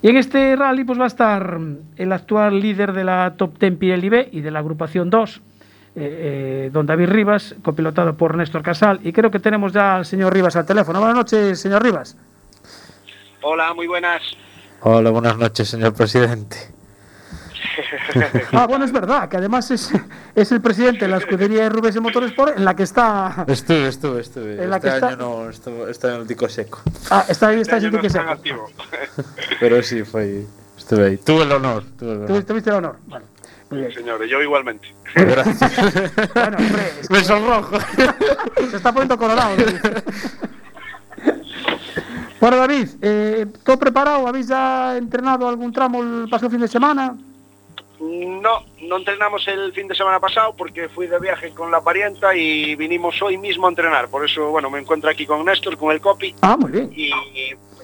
Speaker 1: Y en este rally pues va a estar el actual líder de la Top 10 Pirelli B y de la agrupación 2, eh, eh, don David Rivas, copilotado por Néstor Casal. Y creo que tenemos ya al señor Rivas al teléfono. Buenas noches, señor Rivas.
Speaker 9: Hola, muy buenas.
Speaker 3: Hola, buenas noches, señor presidente.
Speaker 1: Ah, bueno, es verdad, que además es, es el presidente de la escudería de Rubens de Motorsport en la que está.
Speaker 3: Estuve, estuve, estuve.
Speaker 1: En la
Speaker 3: este
Speaker 1: que está-
Speaker 3: año no, estuve, este año dico seco.
Speaker 1: Ah, está ahí, está
Speaker 5: Este
Speaker 1: ese
Speaker 5: año
Speaker 1: que
Speaker 5: non
Speaker 1: se.
Speaker 5: están activo.
Speaker 3: Pero sí, foi... Estuve aí. Tuve el honor. Tuve el honor.
Speaker 1: Tuviste, tuviste el honor. Vale.
Speaker 5: Señores, yo igualmente.
Speaker 3: Gracias.
Speaker 1: Bueno, hombre, es que
Speaker 3: Me sonrojo.
Speaker 1: se está poniendo colorado. Bueno, David, eh, ¿todo preparado? ¿Habéis ya entrenado algún tramo el pasado fin de semana?
Speaker 9: No, no entrenamos el fin de semana pasado porque fui de viaje con la parienta y vinimos hoy mismo a entrenar. Por eso, bueno, me encuentro aquí con Néstor, con el copy
Speaker 1: Ah, muy bien.
Speaker 9: y,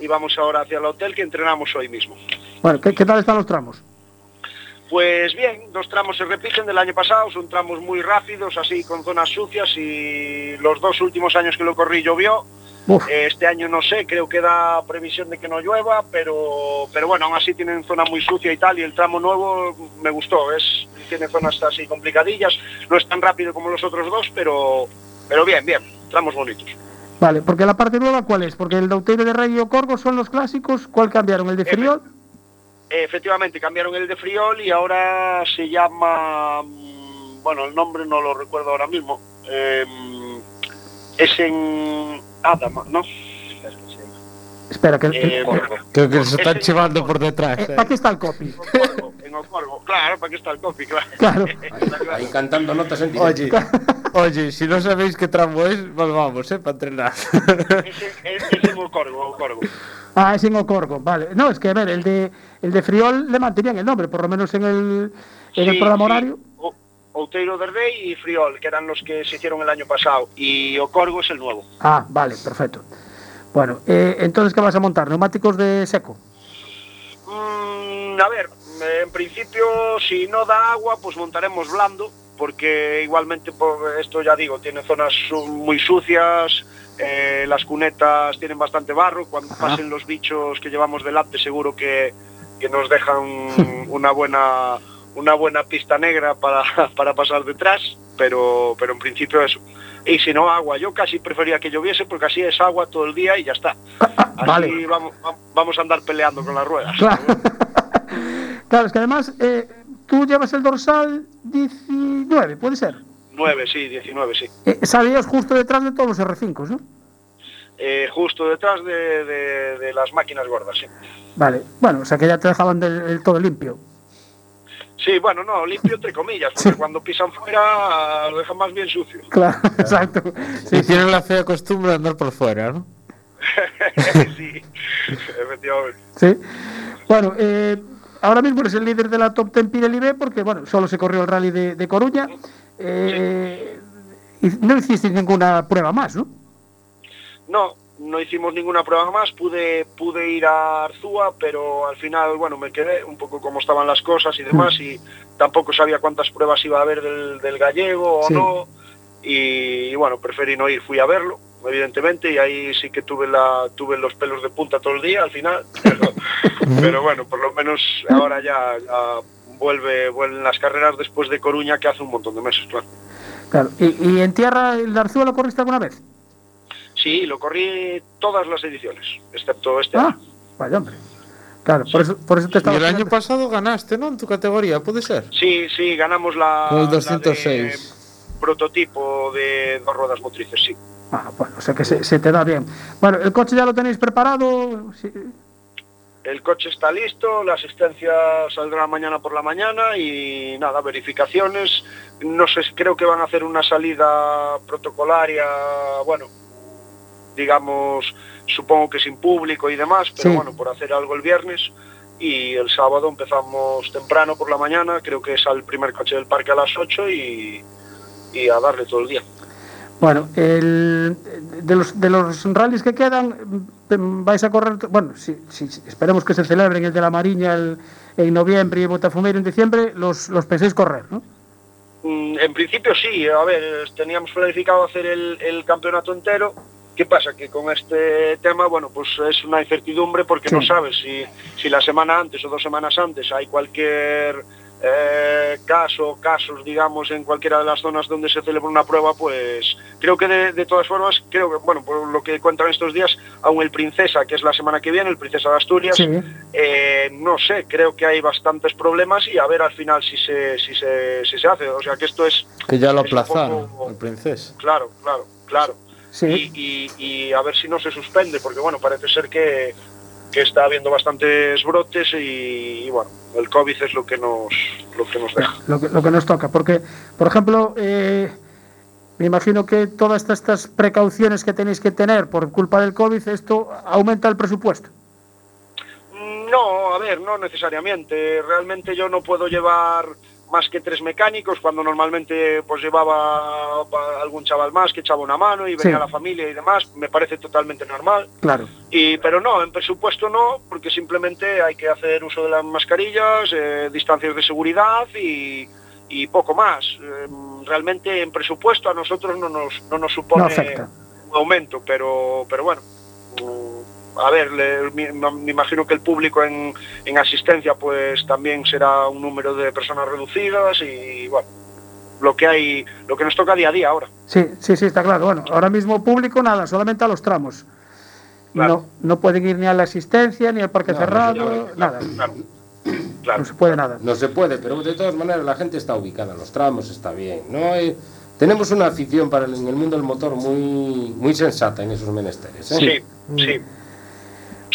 Speaker 9: y vamos ahora hacia el hotel que entrenamos hoy mismo.
Speaker 1: Bueno, ¿qué, qué tal están los tramos?
Speaker 9: Pues bien, los tramos se repiten del año pasado, son tramos muy rápidos, así con zonas sucias y los dos últimos años que lo corrí llovió.
Speaker 1: Uf.
Speaker 9: Eh, Este año no sé, creo que da previsión de que no llueva, pero, pero bueno, aún así tienen zona muy sucia y tal, y el tramo nuevo me gustó, es, tiene zonas así complicadillas, no es tan rápido como los otros dos, pero, pero bien, bien, tramos bonitos.
Speaker 1: Vale, porque la parte nueva, ¿cuál es? Porque el Douteiro de Rey y son los clásicos. ¿Cuál cambiaron? ¿El de Friol?
Speaker 9: Efectivamente, cambiaron el de Friol y ahora se llama, mm, bueno, el nombre no lo recuerdo ahora mismo, eh, es en Adama, ¿no?
Speaker 1: Espera, que, que-
Speaker 9: Eh,
Speaker 3: Creo que se están chivando por detrás.
Speaker 1: eh,
Speaker 3: eh.
Speaker 1: ¿para qué está el copy?
Speaker 9: En Ocorgo, claro, para que está el coffee, claro.
Speaker 1: Claro.
Speaker 9: Claro.
Speaker 2: Ahí cantando notas en directo.
Speaker 3: Oye, oye, si no sabéis qué tramo es, nos vamos, ¿eh? Para entrenar.
Speaker 9: Es, es en Ocorgo, Ocorgo.
Speaker 1: Ah, es en Ocorgo, vale. No, es que a ver, el de, el de Friol le mantenían el nombre, por lo menos en el, en el programa
Speaker 9: sí.
Speaker 1: horario.
Speaker 9: O- Outeiro de Rey y Friol, que eran los que se hicieron el año pasado, y Ocorgo es el nuevo.
Speaker 1: Ah, vale, perfecto. Bueno, eh, entonces, ¿qué vas a montar? ¿Neumáticos de seco?
Speaker 9: Mm, a ver, en principio, si no da agua, pues montaremos blando, porque igualmente, por esto ya digo, tiene zonas muy sucias, eh, las cunetas tienen bastante barro, cuando pasen los bichos que llevamos delante seguro que, que nos dejan una buena una buena pista negra para, para pasar detrás, pero, pero en principio eso. Y si no, agua. Yo casi prefería que lloviese porque así es agua todo el día y ya está. Así
Speaker 1: vale.
Speaker 9: vamos, vamos a andar peleando con las ruedas.
Speaker 1: Claro. claro, es que además eh, tú llevas el dorsal 19, ¿puede ser?
Speaker 9: 9, sí, 19, sí.
Speaker 1: Eh, salías justo detrás de todos los R5, ¿no?
Speaker 9: Eh, justo detrás de, de- de las máquinas gordas, sí.
Speaker 1: Vale, bueno, o sea que ya te dejaban del, del todo limpio.
Speaker 9: Sí, bueno, no, limpio entre comillas, porque cuando pisan fuera lo dejan más bien sucio.
Speaker 1: Claro, exacto.
Speaker 3: Y tienen la fea costumbre de andar por fuera, ¿no?
Speaker 9: sí, efectivamente.
Speaker 1: Sí. Bueno, eh, ahora mismo eres el líder de la Top Ten Pirelli B porque, bueno, solo se corrió el rally de, de Coruña. Eh, y no hiciste ninguna prueba más, ¿no?
Speaker 9: No, no hicimos ninguna prueba más, pude, pude ir a Arzúa, pero al final, bueno, me quedé un poco como estaban las cosas y demás, y tampoco sabía cuántas pruebas iba a haber del, del gallego o
Speaker 1: Sí.
Speaker 9: no, y, y bueno, preferí no ir, fui a verlo, evidentemente, y ahí sí que tuve la tuve los pelos de punta todo el día al final, pero, pero bueno, por lo menos ahora ya, ya vuelve, vuelven las carreras después de Coruña, que hace un montón de meses, claro.
Speaker 1: Claro. ¿Y, y en tierra, el de Arzúa lo corriste alguna vez?
Speaker 9: Sí, lo corrí todas las ediciones, excepto este
Speaker 1: Ah,
Speaker 9: año.
Speaker 1: vaya hombre. Claro, por eso, por eso te
Speaker 3: Y
Speaker 1: estaba
Speaker 3: el año pasado ganaste, ¿no? En tu categoría, ¿puede ser?
Speaker 9: Sí, sí, ganamos la,
Speaker 3: el
Speaker 9: la de
Speaker 3: 206.
Speaker 9: prototipo de dos ruedas motrices, sí.
Speaker 1: Ah, bueno, o sea que se, se te da bien. Bueno, ¿el coche ya lo tenéis preparado? Sí.
Speaker 9: El coche está listo, la asistencia saldrá mañana por la mañana y nada, verificaciones. No sé, creo que van a hacer una salida protocolaria, bueno, digamos, supongo que sin público y demás, pero
Speaker 1: Sí.
Speaker 9: bueno, por hacer algo el viernes. Y el sábado empezamos temprano por la mañana, creo que es al primer coche del parque a las 8 y, y a darle todo el día.
Speaker 1: Bueno, el, de, los, de los rallies que quedan, vais a correr, bueno, si, si- esperemos que se celebren el de la Mariña el- en noviembre y el Botafumeiro en diciembre, los, los pensáis correr, ¿no?
Speaker 9: Mm, En principio sí, a ver, teníamos planificado hacer el, el campeonato entero. ¿Qué pasa? Que con este tema, bueno, pues es una incertidumbre porque no sabes si, si la semana antes o dos semanas antes hay cualquier eh, caso, casos, digamos, en cualquiera de las zonas donde se celebra una prueba, pues creo que de, de todas formas, creo que, bueno, por lo que cuentan estos días, aún el Princesa, que es la semana que viene, el Princesa de Asturias,
Speaker 1: Sí.
Speaker 9: eh, no sé, creo que hay bastantes problemas y a ver al final si se, si se, si se hace. O sea que esto es,
Speaker 3: Que ya lo aplazaron,
Speaker 9: poco-
Speaker 3: el princesa.
Speaker 9: claro, claro, claro.
Speaker 1: Sí.
Speaker 9: Y, y- y a ver si no se suspende, porque bueno, parece ser que, que está habiendo bastantes brotes y, y, bueno, el COVID es lo que nos, lo que nos deja.
Speaker 1: lo que, lo que nos toca. Porque, por ejemplo, eh, me imagino que todas estas, estas precauciones que tenéis que tener por culpa del COVID, esto aumenta el presupuesto.
Speaker 9: No, a ver, no necesariamente. Realmente yo no puedo llevar más que tres mecánicos, cuando normalmente pues llevaba algún chaval más que echaba una mano y venía
Speaker 1: Sí.
Speaker 9: la familia y demás, me parece totalmente normal.
Speaker 1: Claro.
Speaker 9: Y, pero no, en presupuesto no, porque simplemente hay que hacer uso de las mascarillas, eh, distancias de seguridad y, y poco más. Eh, realmente en presupuesto a nosotros no nos, no nos supone
Speaker 1: No
Speaker 9: un aumento, pero, pero bueno, a ver, le- me, me imagino que el público en, en asistencia pues también será un número de personas reducidas y bueno, lo que hay, lo que nos toca día a día ahora.
Speaker 1: Sí, sí, sí, está claro. Bueno, ahora mismo público nada, solamente a los tramos.
Speaker 9: Claro.
Speaker 1: No, no pueden ir ni a la asistencia, ni al parque
Speaker 2: No,
Speaker 1: cerrado,
Speaker 9: Claro,
Speaker 1: nada.
Speaker 9: Claro, claro.
Speaker 1: No se puede nada.
Speaker 2: No se puede, pero de todas maneras la gente está ubicada los tramos, está bien. No hay- tenemos una afición para el- en el mundo del motor muy, muy sensata en esos menesteres. ¿eh?
Speaker 9: Sí, sí.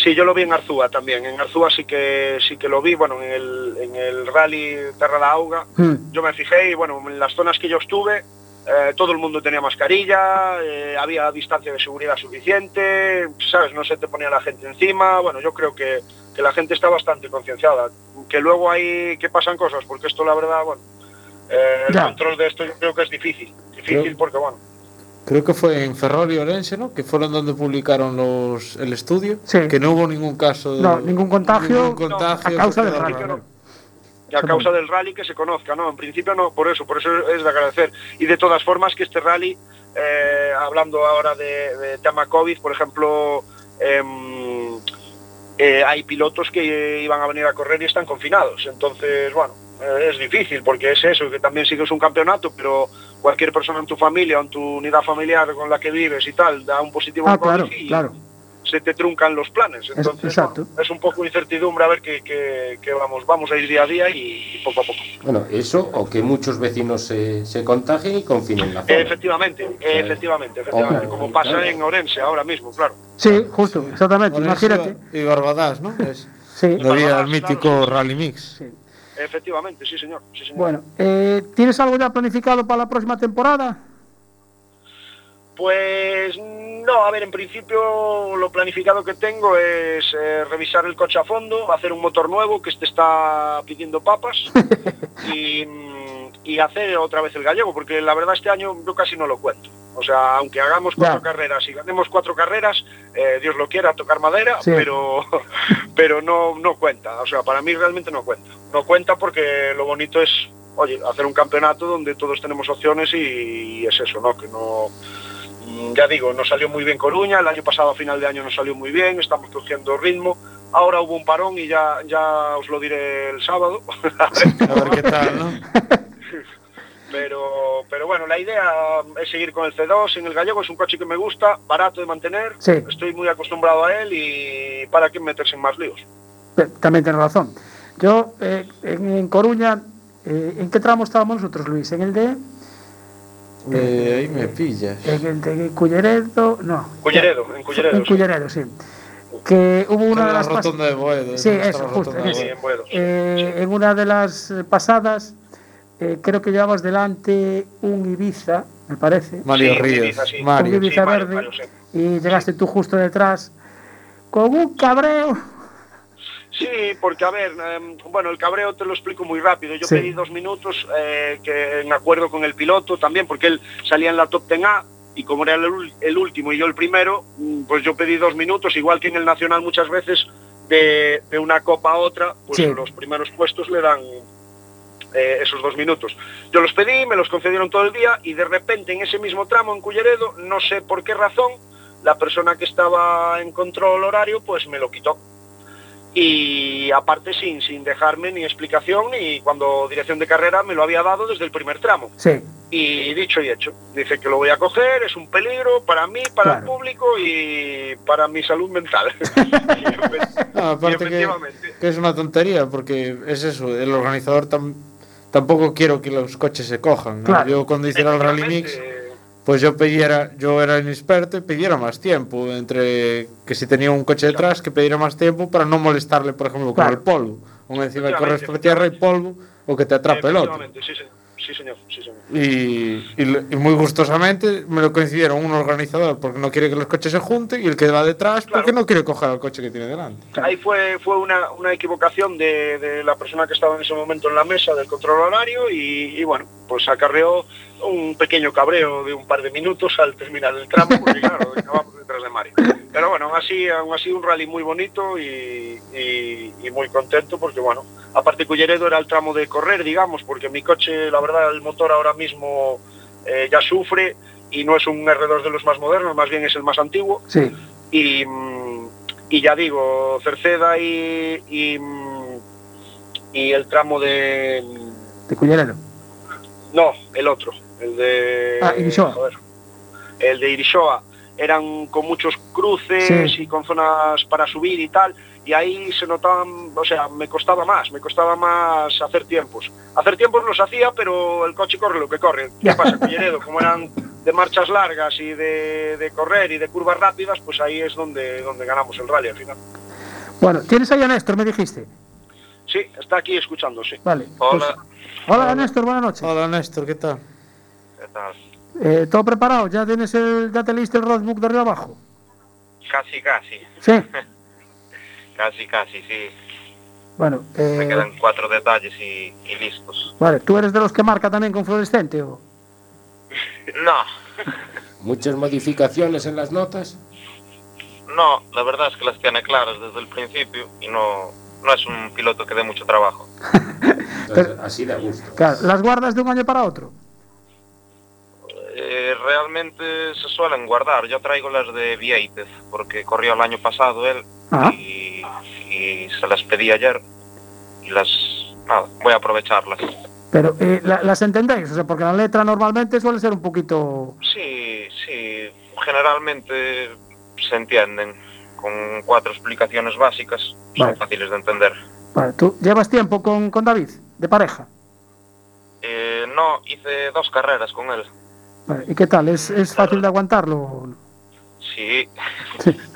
Speaker 9: Sí, yo lo vi en Arzúa también. En Arzúa sí que sí que lo vi, bueno, en el, en el rally Terra la Auga.
Speaker 1: Mm,
Speaker 9: Yo me fijé y bueno, en las zonas que yo estuve, eh, todo el mundo tenía mascarilla, eh, había distancia de seguridad suficiente, ¿sabes? No se te ponía la gente encima. Bueno, yo creo que, que la gente está bastante concienciada. Que luego hay que pasan cosas, porque esto la verdad, bueno, eh, el
Speaker 1: Ya.
Speaker 9: control de esto yo creo que es difícil. Difícil porque, bueno,
Speaker 3: Creo que fue en Ferrol y Orense, ¿no? Que fueron donde publicaron los el estudio.
Speaker 1: Sí.
Speaker 3: Que no hubo ningún caso de.
Speaker 1: No, ningún contagio
Speaker 3: ningún contagio
Speaker 1: a causa del rally.
Speaker 9: Y a causa del rally que se conozca, ¿no? En principio no, por eso, por eso es de agradecer. Y de todas formas que este rally, eh, hablando ahora de, de tema COVID, por ejemplo, em, eh, hay pilotos que iban a venir a correr y están confinados. Entonces, bueno, eh, es difícil porque es eso, que también sigues un campeonato, pero cualquier persona en tu familia o en tu unidad familiar con la que vives y tal da un positivo
Speaker 1: Ah, claro,
Speaker 9: y
Speaker 1: claro.
Speaker 9: se te truncan los planes. Entonces,
Speaker 1: exacto.
Speaker 9: bueno, es un poco incertidumbre a ver que, que- que vamos, vamos a ir día a día y, poco a poco.
Speaker 2: Bueno, eso o que muchos vecinos se, se contagien y confinen la zona.
Speaker 9: Efectivamente, efectivamente, efectivamente,
Speaker 2: Oh,
Speaker 9: como pasa
Speaker 2: claro.
Speaker 9: en Orense ahora mismo, claro.
Speaker 1: Sí, justo, exactamente.
Speaker 3: Orense
Speaker 1: Imagínate.
Speaker 3: Y Barbadas, ¿no? Es
Speaker 1: Sí.
Speaker 3: el mítico. Rally Mix.
Speaker 1: Sí.
Speaker 9: Efectivamente, sí señor. Sí, señor.
Speaker 1: Bueno, eh, ¿tienes algo ya planificado para la próxima temporada?
Speaker 9: Pues no, a ver, en principio lo planificado que tengo es eh, revisar el coche a fondo, hacer un motor nuevo que este está pidiendo papas y, mm, y hacer otra vez el gallego, porque la verdad este año yo casi no lo cuento. O sea, aunque hagamos cuatro
Speaker 1: Ya.
Speaker 9: carreras y ganemos cuatro carreras, eh, Dios lo quiera, tocar madera,
Speaker 1: Sí.
Speaker 9: pero, pero no, no cuenta. O sea, para mí realmente no cuenta. No cuenta porque lo bonito es, oye, hacer un campeonato donde todos tenemos opciones y, es eso, ¿no? Que no, Mm, ya digo, nos salió muy bien Coruña, el año pasado a final de año nos salió muy bien, estamos cogiendo ritmo. Ahora hubo un parón y ya, ya os lo diré el sábado.
Speaker 3: A ver qué tal, ¿no?
Speaker 9: pero, pero bueno, la idea es seguir con el C2 en el gallego, es un coche que me gusta, barato de mantener,
Speaker 1: Sí.
Speaker 9: estoy muy acostumbrado a él y para qué meterse en más líos.
Speaker 1: También tienes razón. Yo, eh, en, en Coruña, eh, ¿en qué tramo estábamos nosotros, Luis? ¿En el de,
Speaker 3: Eh, ahí me pillas.
Speaker 1: en el de Culleredo? No.
Speaker 9: Culleredo, en Culleredo.
Speaker 1: En Culleredo, sí. Que hubo una de
Speaker 3: la
Speaker 1: las pas-
Speaker 3: rotonda de Boedo.
Speaker 1: Sí,
Speaker 3: ¿dónde está
Speaker 1: eso, justo, en
Speaker 9: Sí,
Speaker 1: ese.
Speaker 9: en Boedo, sí.
Speaker 1: Eh, en una de las pasadas, eh, creo que llevabas delante un Ibiza, me parece.
Speaker 3: Mario
Speaker 9: Sí,
Speaker 3: Ríos.
Speaker 9: Ibiza, sí.
Speaker 3: Mario.
Speaker 1: Un Ibiza
Speaker 9: Sí,
Speaker 1: verde.
Speaker 9: Mario, sí.
Speaker 1: Y llegaste tú justo detrás con un cabreo.
Speaker 9: Sí, porque a ver, em, bueno, el cabreo te lo explico muy rápido. Yo
Speaker 1: Sí.
Speaker 9: pedí dos minutos, eh, que en acuerdo con el piloto también, porque él salía en la top 10 A y como era el, ul- el último y yo el primero, mm, pues yo pedí dos minutos, igual que en el Nacional muchas veces de, de una copa a otra, pues
Speaker 1: Sí.
Speaker 9: los primeros puestos le dan eh, esos dos minutos. Yo los pedí, me los concedieron todo el día y de repente en ese mismo tramo en Culleredo, no sé por qué razón, la persona que estaba en control horario pues me lo quitó. y aparte sin, sin dejarme ni explicación ni cuando dirección de carrera me lo había dado desde el primer tramo.
Speaker 1: Sí.
Speaker 9: Y dicho y hecho, dice que lo voy a coger, es un peligro para mí, para el público y para mi salud mental.
Speaker 3: No, aparte que, que es una tontería, porque es eso, el organizador tam- tampoco quiero que los coches se cojan. ¿no?
Speaker 1: Claro.
Speaker 3: Yo cuando hice el Rally Mix, pues yo pidiera, yo era inexperto y pidiera más tiempo, entre que si tenía un coche detrás, que pidiera más tiempo para no molestarle, por ejemplo, con el polvo. O encima
Speaker 9: Efectivamente,
Speaker 3: por tierra y polvo, o que te atrape el otro.
Speaker 9: Efectivamente, sí, sí, sí, señor, sí, señor.
Speaker 3: Y, y y muy gustosamente me lo coincidieron un organizador porque no quiere que los coches se junten y el que va detrás porque no quiere coger al coche que tiene delante.
Speaker 9: Ahí fue, fue una, una equivocación de, de la persona que estaba en ese momento en la mesa del control horario y, y bueno, pues acarreó un pequeño cabreo de un par de minutos al terminar el tramo, porque claro, acabamos detrás de Mario. Pero bueno, aún así, aún así un rally muy bonito y, y- y muy contento porque bueno, aparte Culleredo era el tramo de correr, digamos, porque mi coche, la verdad, el motor ahora mismo eh, ya sufre y no es un R2 de los más modernos, más bien es el más antiguo
Speaker 1: Sí.
Speaker 9: y, y ya digo, Cerceda y, y, y el tramo de...
Speaker 1: De Cullerero.
Speaker 9: No, el otro, el de...
Speaker 1: Ah, Irishoa.
Speaker 9: joder, el de Irishoa. Eran con muchos cruces
Speaker 1: Sí.
Speaker 9: y con zonas para subir y tal, y ahí se notaban, o sea, me costaba más, me costaba más hacer tiempos. Hacer tiempos los hacía, pero el coche corre lo que corre. ¿Qué pasa, Culleredo? Como eran de marchas largas y de, de correr y de curvas rápidas, pues ahí es donde, donde ganamos el rally al final.
Speaker 1: Bueno, tienes ahí a Néstor, me dijiste.
Speaker 9: Sí, está aquí escuchando, sí.
Speaker 1: Vale.
Speaker 9: Hola.
Speaker 1: pues- hola, Néstor, buenas noches.
Speaker 3: Hola Néstor, ¿qué tal?
Speaker 10: ¿Qué tal?
Speaker 1: Eh, ¿Todo preparado? ¿Ya tienes el, ya te leíste el roadbook de arriba abajo?
Speaker 10: Casi, casi.
Speaker 1: Sí.
Speaker 10: Casi, casi, sí.
Speaker 1: Bueno,
Speaker 10: Me
Speaker 1: eh,
Speaker 10: quedan cuatro detalles y, y listos.
Speaker 1: vale, ¿tú eres de los que marca también con fluorescente o...?
Speaker 10: No,
Speaker 2: Muchas modificaciones en las notas.
Speaker 10: no, la verdad es que las tiene claras desde el principio y no, no es un piloto que dé mucho trabajo.
Speaker 2: Entonces, así da gusto.
Speaker 1: Claro, ¿las guardas de un año para otro?
Speaker 10: Eh, realmente se suelen guardar. Yo traigo las de Vieitez porque corrió el año pasado él
Speaker 1: Ah.
Speaker 10: y, y se las pedí ayer y las... Nada, voy a aprovecharlas.
Speaker 1: Pero eh, la- las entendéis, o sea, porque la letra normalmente suele ser un poquito...
Speaker 10: Sí, sí, generalmente se entienden. Con cuatro explicaciones básicas son fáciles de entender.
Speaker 1: Vale, ¿tú llevas tiempo con, con David, de pareja?
Speaker 10: Eh, no, hice dos carreras con él.
Speaker 1: Vale, ¿Y qué tal? ¿Es, es fácil de aguantarlo?
Speaker 10: Sí.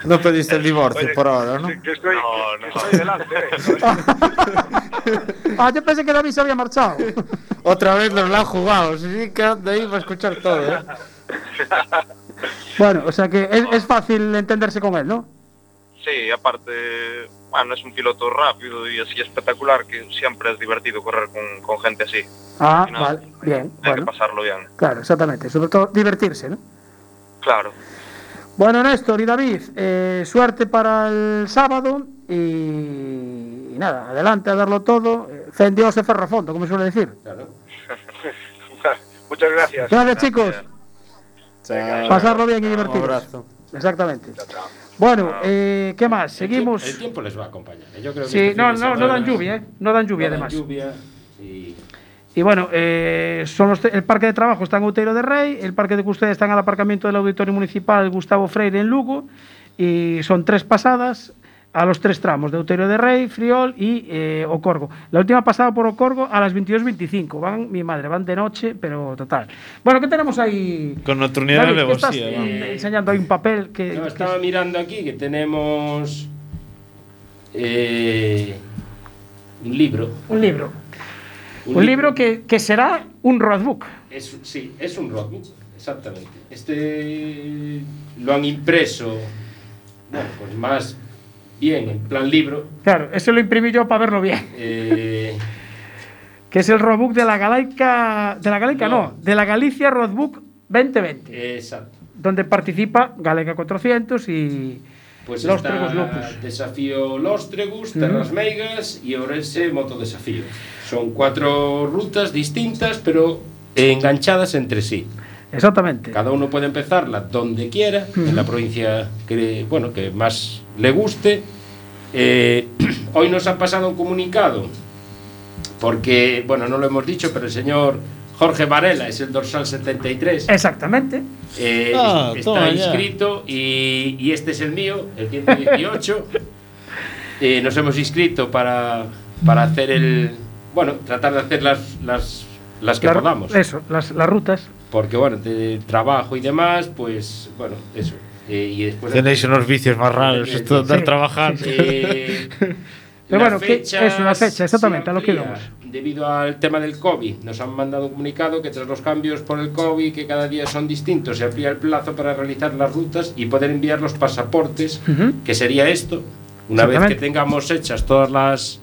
Speaker 3: No pediste el divorcio por ahora, ¿no?
Speaker 9: Que estoy,
Speaker 10: No, no.
Speaker 9: que estoy delante. eh.
Speaker 1: Ah, yo pensé que David se había marchado.
Speaker 3: Otra vez nos la han jugado, sí, que anda ahí para escuchar todo, ¿eh?
Speaker 1: Bueno, o sea que es, es fácil entenderse con él, ¿no?
Speaker 10: Sí, aparte, bueno, es un piloto rápido y así espectacular que siempre es divertido correr con, con gente así.
Speaker 1: Ah, vale, bien,
Speaker 10: Hay
Speaker 1: bueno,
Speaker 10: que pasarlo bien.
Speaker 1: claro, exactamente, sobre todo divertirse, ¿no?
Speaker 10: Claro.
Speaker 1: Bueno, Néstor y David, eh, suerte para el sábado y, y nada, adelante a darlo todo. Fe en Dios e ferro a fondo, como suele decir.
Speaker 9: Muchas gracias.
Speaker 1: Gracias, chicos. Pasarlo bien y
Speaker 2: Un
Speaker 1: divertirse.
Speaker 2: abrazo.
Speaker 1: Exactamente. Bueno, eh, ¿qué más? Seguimos.
Speaker 2: El tiempo les va a acompañar. ¿eh? Yo creo que
Speaker 1: Sí,
Speaker 2: este
Speaker 1: no, no, no dan lluvia, ¿eh? No dan lluvia,
Speaker 2: no dan
Speaker 1: además.
Speaker 2: lluvia y
Speaker 1: Y bueno, eh, son los- el parque de trabajo está en Outeiro de Rey, el parque de custodia está en el aparcamiento del Auditorio Municipal Gustavo Freire en Lugo, y son tres pasadas a los tres tramos de Outeiro de Rey, Friol y eh, Ocorgo. La última pasada por Ocorgo a las 22.25. Van, mi madre, van de noche, pero total. Bueno, ¿qué tenemos ahí?
Speaker 3: Con nocturnidad y
Speaker 1: ¿qué estás
Speaker 3: alevosía,
Speaker 1: eh, enseñando ahí un papel que...
Speaker 2: No,
Speaker 1: que
Speaker 2: estaba
Speaker 1: es-
Speaker 2: mirando aquí que tenemos eh, un libro.
Speaker 1: un libro. Un, libro que, que será un roadbook.
Speaker 2: Es, sí, es un roadbook, exactamente. Este lo han impreso, bueno, pues más bien en plan libro.
Speaker 1: Claro, eso lo imprimí yo para verlo bien.
Speaker 2: eh,
Speaker 1: Que es el roadbook de la Galaica. De la Galaica, no,
Speaker 2: No.
Speaker 1: de la Galicia Roadbook 2020.
Speaker 2: exacto.
Speaker 1: Donde participa Galega 400 y
Speaker 2: Pues
Speaker 1: Los
Speaker 2: está
Speaker 1: Lupus.
Speaker 2: Desafío Lóstregus,
Speaker 1: Ujú.
Speaker 2: Terras Meigas y Ourense Motodesafío. Son cuatro rutas distintas, pero enganchadas entre sí.
Speaker 1: Exactamente.
Speaker 2: Cada uno puede empezarla donde quiera, en la provincia que, bueno, que más le guste. Eh, hoy nos ha pasado un comunicado, porque, bueno, no lo hemos dicho, pero el señor Jorge Varela es el dorsal 73.
Speaker 1: Exactamente.
Speaker 2: Eh,
Speaker 3: Ah,
Speaker 2: está inscrito y, y este es el mío, el 118. Eh, nos hemos inscrito para, para hacer el. Bueno, tratar de hacer las, las, las que
Speaker 1: La-
Speaker 2: podamos.
Speaker 1: Eso, las, las rutas.
Speaker 2: Porque, bueno, de trabajo y demás, pues, bueno, eso. Eh, y después
Speaker 3: Tenéis unos vicios más raros, esto de andar
Speaker 1: Sí,
Speaker 3: trabajando.
Speaker 2: Eh,
Speaker 1: Pero bueno,
Speaker 2: fechas
Speaker 1: eso, la fecha, exactamente, a lo que íbamos.
Speaker 2: Debido al tema del COVID, nos han mandado un comunicado que tras los cambios por el COVID, que cada día son distintos, se amplía el plazo para realizar las rutas y poder enviar los pasaportes,
Speaker 1: Ujú.
Speaker 2: que sería esto. Una vez que tengamos hechas todas las,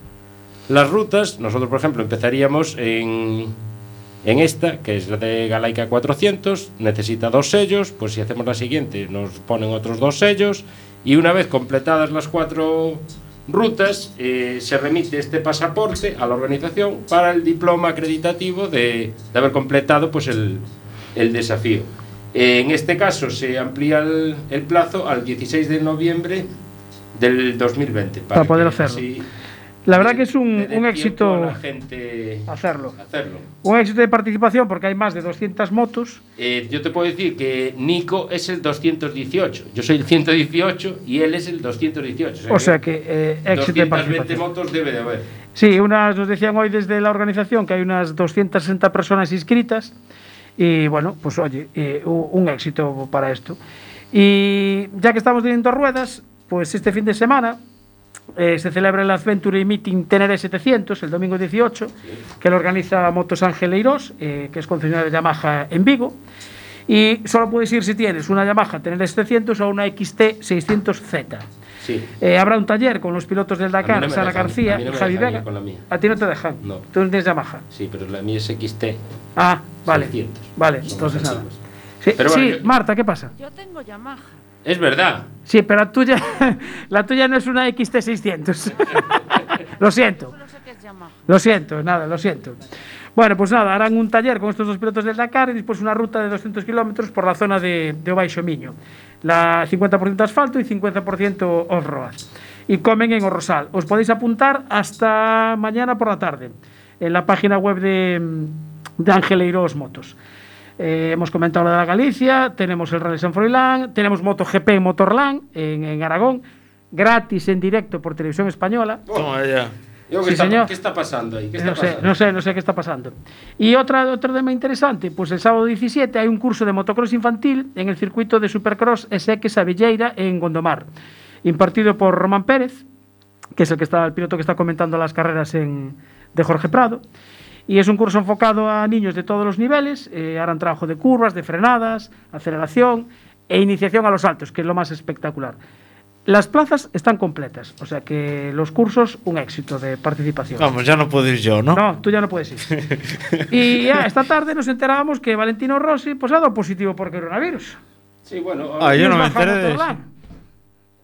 Speaker 2: las rutas, nosotros, por ejemplo, empezaríamos en, en esta, que es la de Galaica 400, necesita dos sellos, pues si hacemos la siguiente nos ponen otros dos sellos y una vez completadas las cuatro rutas eh, se remite este pasaporte a la organización para el diploma acreditativo de, de haber completado pues el, el desafío. Eh, en este caso se amplía el, el plazo al 16 de noviembre del 2020
Speaker 1: Para poder
Speaker 2: que
Speaker 1: hacerlo.
Speaker 2: así
Speaker 1: La verdad que es un, un éxito
Speaker 2: la gente
Speaker 1: hacerlo.
Speaker 2: hacerlo.
Speaker 1: Un éxito de participación porque hay más de 200 motos.
Speaker 2: Eh, yo te puedo decir que Nico es el 218, yo soy el 118 y él es el 218.
Speaker 1: O sea que eh, éxito de
Speaker 2: 220
Speaker 1: participación.
Speaker 2: motos debe de haber.
Speaker 1: Sí, unas, nos decían hoy desde la organización que hay unas 260 personas inscritas y bueno, pues oye, eh, un éxito para esto. Y ya que estamos teniendo ruedas, pues este fin de semana eh, se celebra el Adventure Meeting Tenere 700, el domingo 18, que lo organiza Motos Angeleiros, eh, que es concesionaria de Yamaha en Vigo. Y solo puedes ir si tienes una Yamaha Tenere 700 o una XT 600Z.
Speaker 2: Sí.
Speaker 1: Eh, habrá un taller con los pilotos del
Speaker 2: no
Speaker 1: Dakar,
Speaker 2: me
Speaker 1: Sara
Speaker 2: dejan,
Speaker 1: García
Speaker 2: no
Speaker 1: y Javi Vega.
Speaker 2: con la mía.
Speaker 1: A ti no te dejan.
Speaker 2: No.
Speaker 1: Tú no tienes Yamaha.
Speaker 2: Sí, pero la mía es XT.
Speaker 1: Ah, vale.
Speaker 2: 600.
Speaker 1: Vale,
Speaker 2: Son
Speaker 1: entonces nada. Sí,
Speaker 2: Pero bueno,
Speaker 1: sí,
Speaker 2: yo-
Speaker 1: Marta, ¿qué pasa?
Speaker 4: Yo tengo Yamaha.
Speaker 2: Es verdad.
Speaker 1: Sí, pero la tuya, la tuya no es una XT600. lo siento, lo siento, nada, lo siento. Bueno, pues nada, harán un taller con estos dos pilotos del Dakar y después una ruta de 200 kilómetros por la zona de, de Obaixo Miño. La 50% asfalto y 50% off-road. Y comen en Orrosal. Os podéis apuntar hasta mañana por la tarde en la página web de, de Angeleiros Motos. Eh, hemos comentado lo de la Galicia, tenemos el Rally San Froilán, tenemos MotoGP en Motorland en, en Aragón, gratis en directo por televisión española.
Speaker 3: Toma ya.
Speaker 2: Digo, ¿qué,
Speaker 1: Sí,
Speaker 2: está,
Speaker 1: señor.
Speaker 2: ¿Qué está pasando ahí? ¿Qué está
Speaker 1: No sé,
Speaker 2: pasando?
Speaker 1: no sé, no sé qué está pasando. Y otra, otro tema interesante, pues el sábado 17 hay un curso de motocross infantil en el circuito de Supercross SX Avilleira en Gondomar, impartido por Román Pérez, que es el que está el piloto que está comentando las carreras en, de Jorge Prado. Y es un curso enfocado a niños de todos los niveles, eh, harán trabajo de curvas, de frenadas, aceleración e iniciación a los saltos, que es lo más espectacular. Las plazas están completas, o sea que los cursos, un éxito de participación.
Speaker 3: Vamos, ya no puedo ir yo, ¿no?
Speaker 1: No, tú ya no puedes ir. y ya, esta tarde nos enterábamos que Valentino Rossi pues, ha dado positivo por coronavirus.
Speaker 2: Sí, bueno.
Speaker 3: Ah, yo no me enteré de eso.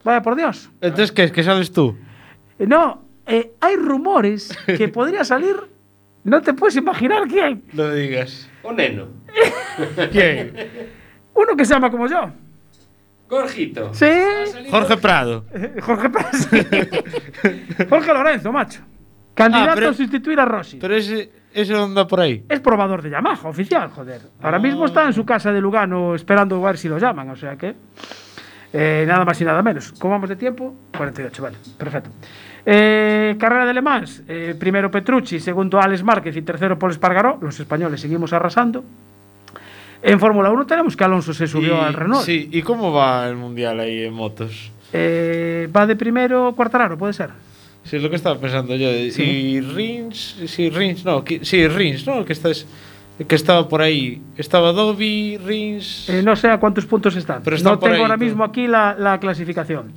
Speaker 1: Vaya por Dios.
Speaker 3: Entonces, ¿qué? ¿Qué sales tú?
Speaker 1: No, eh, hay rumores que podría salir, no te puedes imaginar quién.
Speaker 3: No digas.
Speaker 2: Un neno.
Speaker 3: ¿Quién?
Speaker 1: Uno que se llama como yo.
Speaker 2: Gorjito.
Speaker 1: Sí.
Speaker 3: Jorge Prado.
Speaker 1: Eh, Jorge Paz. Jorge Lorenzo, macho. Candidato
Speaker 3: Ah, pero-
Speaker 1: a sustituir a Rossi.
Speaker 3: Pero ese, ese anda por ahí.
Speaker 1: Es probador de Yamaha, oficial, joder. Ahora mismo está en su casa de Lugano esperando a ver si lo llaman, o sea que. eh, nada más y nada menos. ¿Cómo vamos de tiempo? 48, vale, perfecto. Eh, carrera de Le Mans, eh, primero Petrucci, segundo Alex Márquez y tercero Paul Espargaró. Los españoles seguimos arrasando. En Fórmula 1 tenemos que Alonso se subió
Speaker 3: Y-
Speaker 1: al Renault.
Speaker 3: Sí, ¿y cómo va el mundial ahí en motos?
Speaker 1: Eh, va de primero Cuartararo, puede ser.
Speaker 3: Sí, es lo que estaba pensando yo.
Speaker 1: Sí.
Speaker 3: Y Rins, sí, Rins, no, que- sí, Rins, ¿no? El que, estás, el que estaba por ahí. Estaba Dobby, Rins.
Speaker 1: Eh, no sé a cuántos puntos están.
Speaker 3: Pero están
Speaker 1: no tengo
Speaker 3: ahí
Speaker 1: ahora mismo aquí la, la clasificación.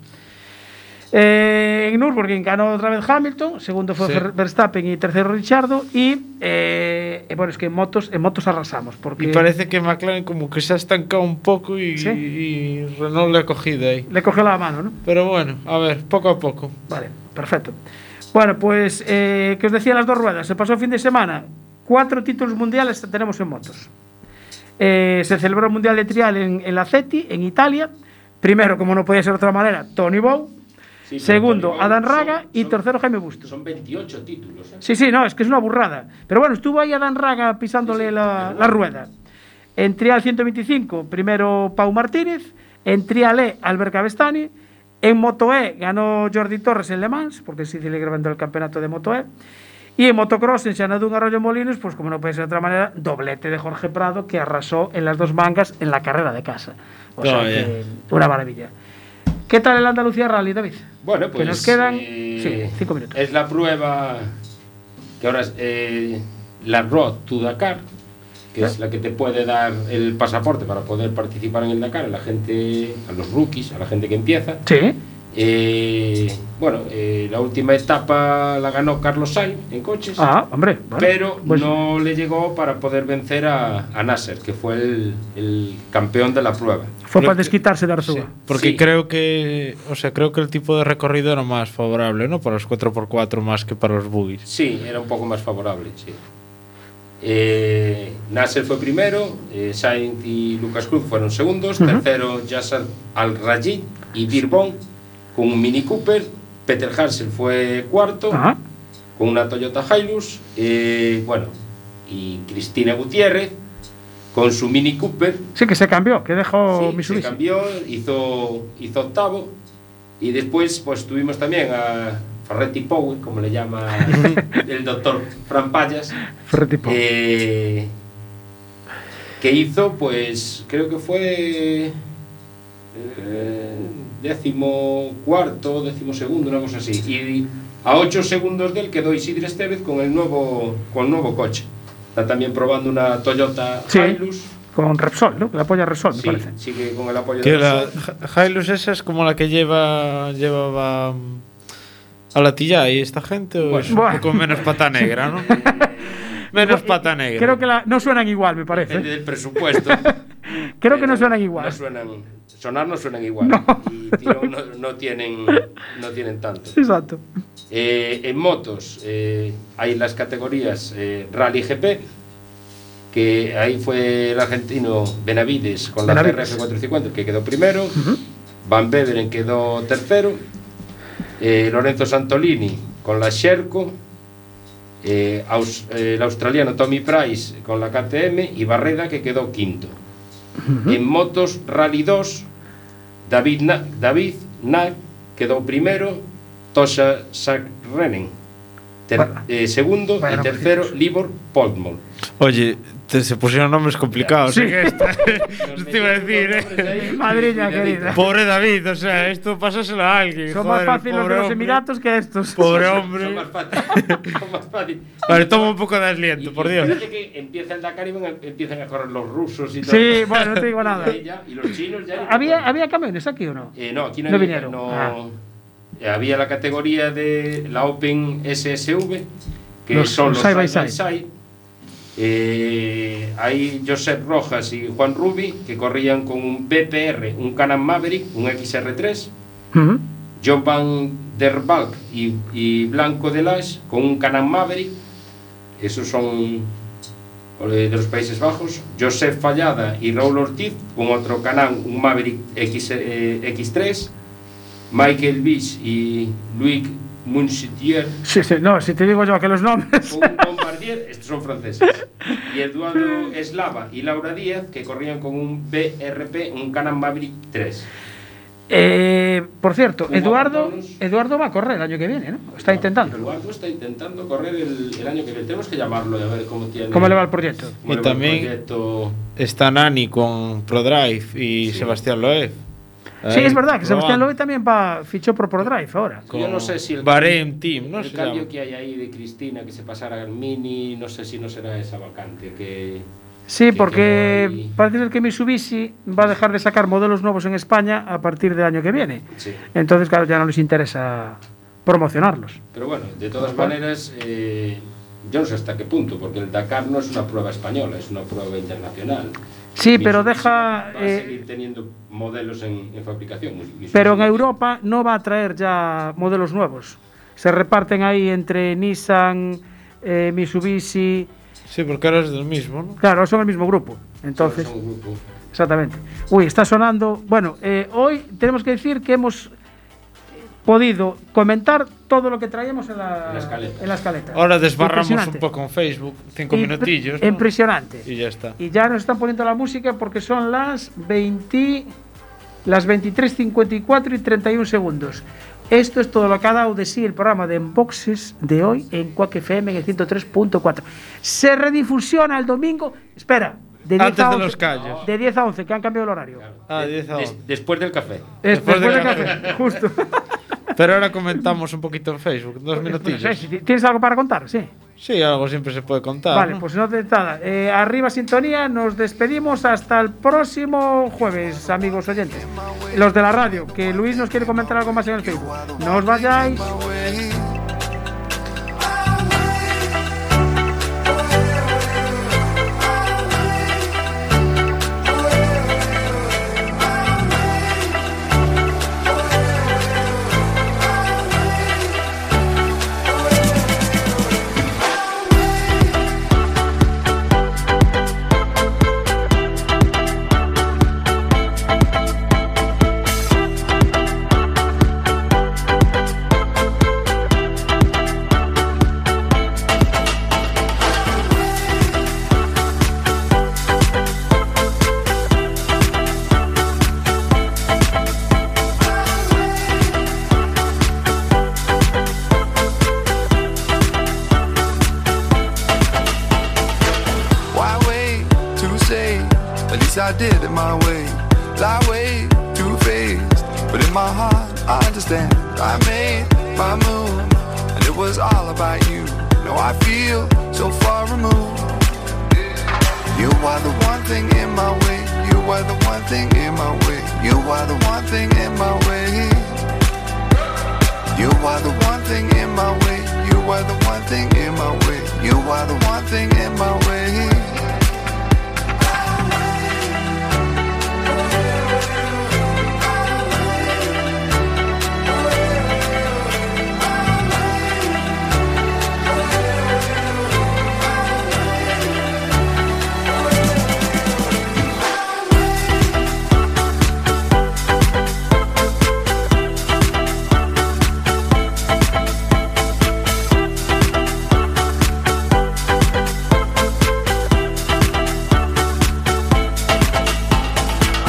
Speaker 1: Eh, en Nürburgring ganó otra vez Hamilton, segundo fue
Speaker 3: Sí.
Speaker 1: Verstappen y tercero Richardo. Y eh, bueno, es que en motos, en motos arrasamos. Porque
Speaker 3: Y parece que McLaren como que se ha estancado un poco y,
Speaker 1: Sí.
Speaker 3: y Renault le ha cogido ahí.
Speaker 1: le cogió la mano, ¿no?
Speaker 3: Pero bueno, a ver, poco a poco.
Speaker 1: Vale, perfecto. Bueno, pues, eh, que os decía las dos ruedas. Se pasó el fin de semana. Cuatro títulos mundiales tenemos en motos. Eh, se celebró el Mundial de Trial en, en la CETI, en Italia. Primero, como no podía ser de otra manera, Tony Bow.
Speaker 2: Sí,
Speaker 1: segundo
Speaker 2: Bou
Speaker 1: Adán
Speaker 2: son-
Speaker 1: Raga y
Speaker 2: son-
Speaker 1: tercero Jaime Busto.
Speaker 2: Son 28 títulos. ¿eh?
Speaker 1: Sí, sí, no, es que es una burrada. Pero bueno, estuvo ahí Adán Raga pisándole la, la rueda. En trial 125, primero Pau Martínez. En trial E, Albert Cavestani. En Moto E ganó Jordi Torres en Le Mans, porque sí le grabando el campeonato de Moto E. Y en motocross en Xanadún Arroyo Molinos, pues como no puede ser de otra manera, doblete de Jorge Prado que arrasó en las dos mangas en la carrera de casa. O sea,
Speaker 3: Toma ya.
Speaker 1: que una maravilla. ¿Qué tal el Andalucía Rally, David?
Speaker 2: Bueno, pues.
Speaker 1: que nos quedan
Speaker 2: eh,
Speaker 1: sí, cinco minutos.
Speaker 2: Es la prueba que ahora es eh, la Road to Dakar, que es la que te puede dar el pasaporte para poder participar en el Dakar a la gente, a los rookies, a la gente que empieza.
Speaker 1: Sí.
Speaker 2: Eh, bueno, eh, la última etapa la ganó Carlos Sainz en coches.
Speaker 1: Ah, hombre. bueno,
Speaker 2: pero
Speaker 1: pues-
Speaker 2: no le llegó para poder vencer a, a Nasser, que fue el, el campeón de la prueba.
Speaker 1: Fue
Speaker 3: Creo
Speaker 1: para
Speaker 3: que-
Speaker 1: desquitarse de Arzúa.
Speaker 3: Porque
Speaker 2: Sí.
Speaker 3: creo que, o sea, creo que el tipo de recorrido era más favorable, ¿no? Para los 4x4 más que para los buggies.
Speaker 2: Sí, era un poco más favorable, sí. Eh, Nasser fue primero, eh, Sainz y Lucas Cruz fueron segundos,
Speaker 1: Ujú.
Speaker 2: tercero Yasser Al-Rajid y Birbon con un Mini Cooper, Peter Hansel fue cuarto
Speaker 1: Ajá.
Speaker 2: con una Toyota Hilux, eh, bueno, y Cristina Gutiérrez con su Mini Cooper,
Speaker 1: Sí, que se cambió, que dejó
Speaker 2: Sí, se
Speaker 1: Mitsubishi.
Speaker 2: cambió, hizo, hizo octavo. Y después pues tuvimos también a Ferretti Power, como le llama el doctor Fran Payas,
Speaker 1: Ferretti Power.
Speaker 2: eh, que hizo pues creo que fue eh, décimo cuarto, décimo segundo, una cosa así. Y a ocho segundos de él quedó Isidre Estevez con el nuevo, con el nuevo coche. Está también probando una Toyota
Speaker 1: Sí.
Speaker 2: Hilux.
Speaker 1: Con Repsol, ¿no? La apoya Repsol, me
Speaker 2: Sí,
Speaker 1: parece.
Speaker 2: sigue con el apoyo
Speaker 3: Que
Speaker 2: de
Speaker 3: la
Speaker 2: Repsol.
Speaker 3: Hi- Hilux esa es como la que lleva llevaba mm, a la tilla y esta gente o es un
Speaker 1: Bueno.
Speaker 3: poco menos pata negra, ¿no? menos pata negra.
Speaker 1: Creo que la- no suenan igual, me parece.
Speaker 2: Depende del presupuesto.
Speaker 1: Creo que no
Speaker 2: Pero
Speaker 1: suenan igual.
Speaker 2: No suenan, sonar no suenan igual. Y tirón no, no tienen, no tienen tanto.
Speaker 1: Exacto.
Speaker 2: Eh, en motos eh, hay las categorías eh, Rally GP, que ahí fue el argentino Benavides con la
Speaker 1: Benavides.
Speaker 2: CRF 450 que quedó primero, Van Beveren quedó tercero, eh, Lorenzo Santolini con la Sherco, eh, aus, eh, el australiano Tommy Price con la KTM y Barreda que quedó quinto. Uh -huh. En motos Rally 2, David, Na David Nag quedó primero, Tosha Sakrenen ter-
Speaker 1: Bueno.
Speaker 2: eh, segundo
Speaker 1: Bueno,
Speaker 2: y tercero Libor Podmol.
Speaker 3: Oye, te- se pusieron nombres complicados
Speaker 1: Sí.
Speaker 3: en esta. Eso te iba a decir, ¿eh?
Speaker 1: Madriña querida.
Speaker 3: Pobre David, o sea, esto pásaselo a alguien.
Speaker 1: Son
Speaker 3: joder,
Speaker 1: más fáciles los de los
Speaker 3: hombre.
Speaker 1: Emiratos que estos.
Speaker 3: Pobre
Speaker 2: Son
Speaker 3: hombre.
Speaker 2: más fácil. son más fácil.
Speaker 3: Vale, toma un poco de
Speaker 2: Y-
Speaker 3: aliento, por
Speaker 2: y
Speaker 3: Dios.
Speaker 2: fíjate que empieza el Dakar y van a- empiezan a correr los rusos y todo.
Speaker 1: Sí, bueno, no te digo nada.
Speaker 2: Y, y los chinos ya.
Speaker 1: ¿Había, ¿Había camiones aquí o no?
Speaker 2: Eh, no, aquí no,
Speaker 1: No
Speaker 2: había-
Speaker 1: vinieron.
Speaker 2: no-
Speaker 1: Ah.
Speaker 2: Eh, había la categoría de la Open SSV, que
Speaker 1: Los-
Speaker 2: son
Speaker 1: los side by
Speaker 2: side
Speaker 1: side.
Speaker 2: Eh, hay Josep Rojas y Juan Rubi, que corrían con un BPR, un Can-Am Maverick, un XR3.
Speaker 1: Ujú.
Speaker 2: John Van der y, y Blanco de Las con un Can-Am Maverick. Esos son eh, de los Países Bajos. Josep Fallada y Raúl Ortiz con otro Can-Am, un Maverick X, eh, X3. Michael Bish y Louis Munsitier
Speaker 1: Sí, sí, no, si te digo yo que los nombres.
Speaker 2: con un Bombardier, estos son franceses. Y Eduardo Eslava y Laura Díaz que corrían con un BRP, un Can-Am Maverick 3.
Speaker 1: Eh, por cierto,
Speaker 2: ¿Cómo
Speaker 1: Eduardo? Eduardo va a correr el año que viene, ¿no? Está intentando.
Speaker 2: Eduardo está intentando correr el, el año que viene. Tenemos que llamarlo y a ver cómo tiene.
Speaker 1: ¿Cómo le va el proyecto?
Speaker 3: Y
Speaker 2: va el
Speaker 3: también-
Speaker 2: proyecto.
Speaker 3: Está Nani con ProDrive y
Speaker 2: Sí.
Speaker 3: Sebastián Loeb.
Speaker 1: Sí, es verdad que Sebastián. Loeb también va, fichó por ProDrive ahora.
Speaker 2: Yo no sé si el,
Speaker 3: Bahrein Team, ¿no?
Speaker 2: el
Speaker 3: Se
Speaker 2: cambio
Speaker 3: llama.
Speaker 2: que hay ahí de Cristina que se pasara al Mini, no sé si no será esa vacante que.
Speaker 1: Sí,
Speaker 2: que
Speaker 1: porque parece ser que Mitsubishi va a dejar de sacar modelos nuevos en España a partir del año que viene.
Speaker 2: Sí.
Speaker 1: Entonces, claro, ya no les interesa promocionarlos.
Speaker 2: Pero bueno, de todas maneras, eh, yo no sé hasta qué punto, porque el Dakar no es una prueba española, es una prueba internacional.
Speaker 1: Sí, pero deja,
Speaker 2: Va a
Speaker 1: eh,
Speaker 2: seguir teniendo modelos en, en fabricación.
Speaker 1: Pero en Europa no va a traer ya modelos nuevos. Se reparten ahí entre Nissan, eh, Mitsubishi.
Speaker 3: Sí, porque ahora es del mismo, ¿no?
Speaker 1: Claro, son el mismo grupo. Entonces,
Speaker 2: Son un grupo.
Speaker 1: exactamente. Uy, está sonando. Bueno, eh, hoy tenemos que decir que hemos podido comentar todo lo que traíamos en la,
Speaker 2: En la escaleta.
Speaker 1: en la escaleta.
Speaker 3: Ahora desbarramos un poco en Facebook, cinco minutillos. ¿no?
Speaker 1: Impresionante.
Speaker 3: Y ya está.
Speaker 1: Y ya nos están poniendo la música porque son las 20, las 23.54 y 31 segundos. Esto es todo lo que ha dado de sí el programa de Enboxes de hoy en Quack FM en el 103.4. Se redifusiona el domingo. Espera, de 10
Speaker 3: Antes de
Speaker 1: 11.
Speaker 3: los callos.
Speaker 1: De 10 a 11, que han cambiado el horario.
Speaker 3: Ah, 10 a
Speaker 2: Des-
Speaker 3: 11.
Speaker 2: después del café.
Speaker 1: Después,
Speaker 3: Después de
Speaker 1: del
Speaker 3: café.
Speaker 1: café, justo.
Speaker 3: Pero ahora comentamos un poquito en Facebook, dos minutillos.
Speaker 1: ¿Tienes algo para contar? Sí.
Speaker 3: Sí, algo siempre se puede contar.
Speaker 1: Vale,
Speaker 3: ¿no?
Speaker 1: pues no te nada. Eh, arriba sintonía, nos despedimos hasta el próximo jueves, amigos oyentes. Los de la radio, que Luis nos quiere comentar algo más en el Facebook. No os vayáis.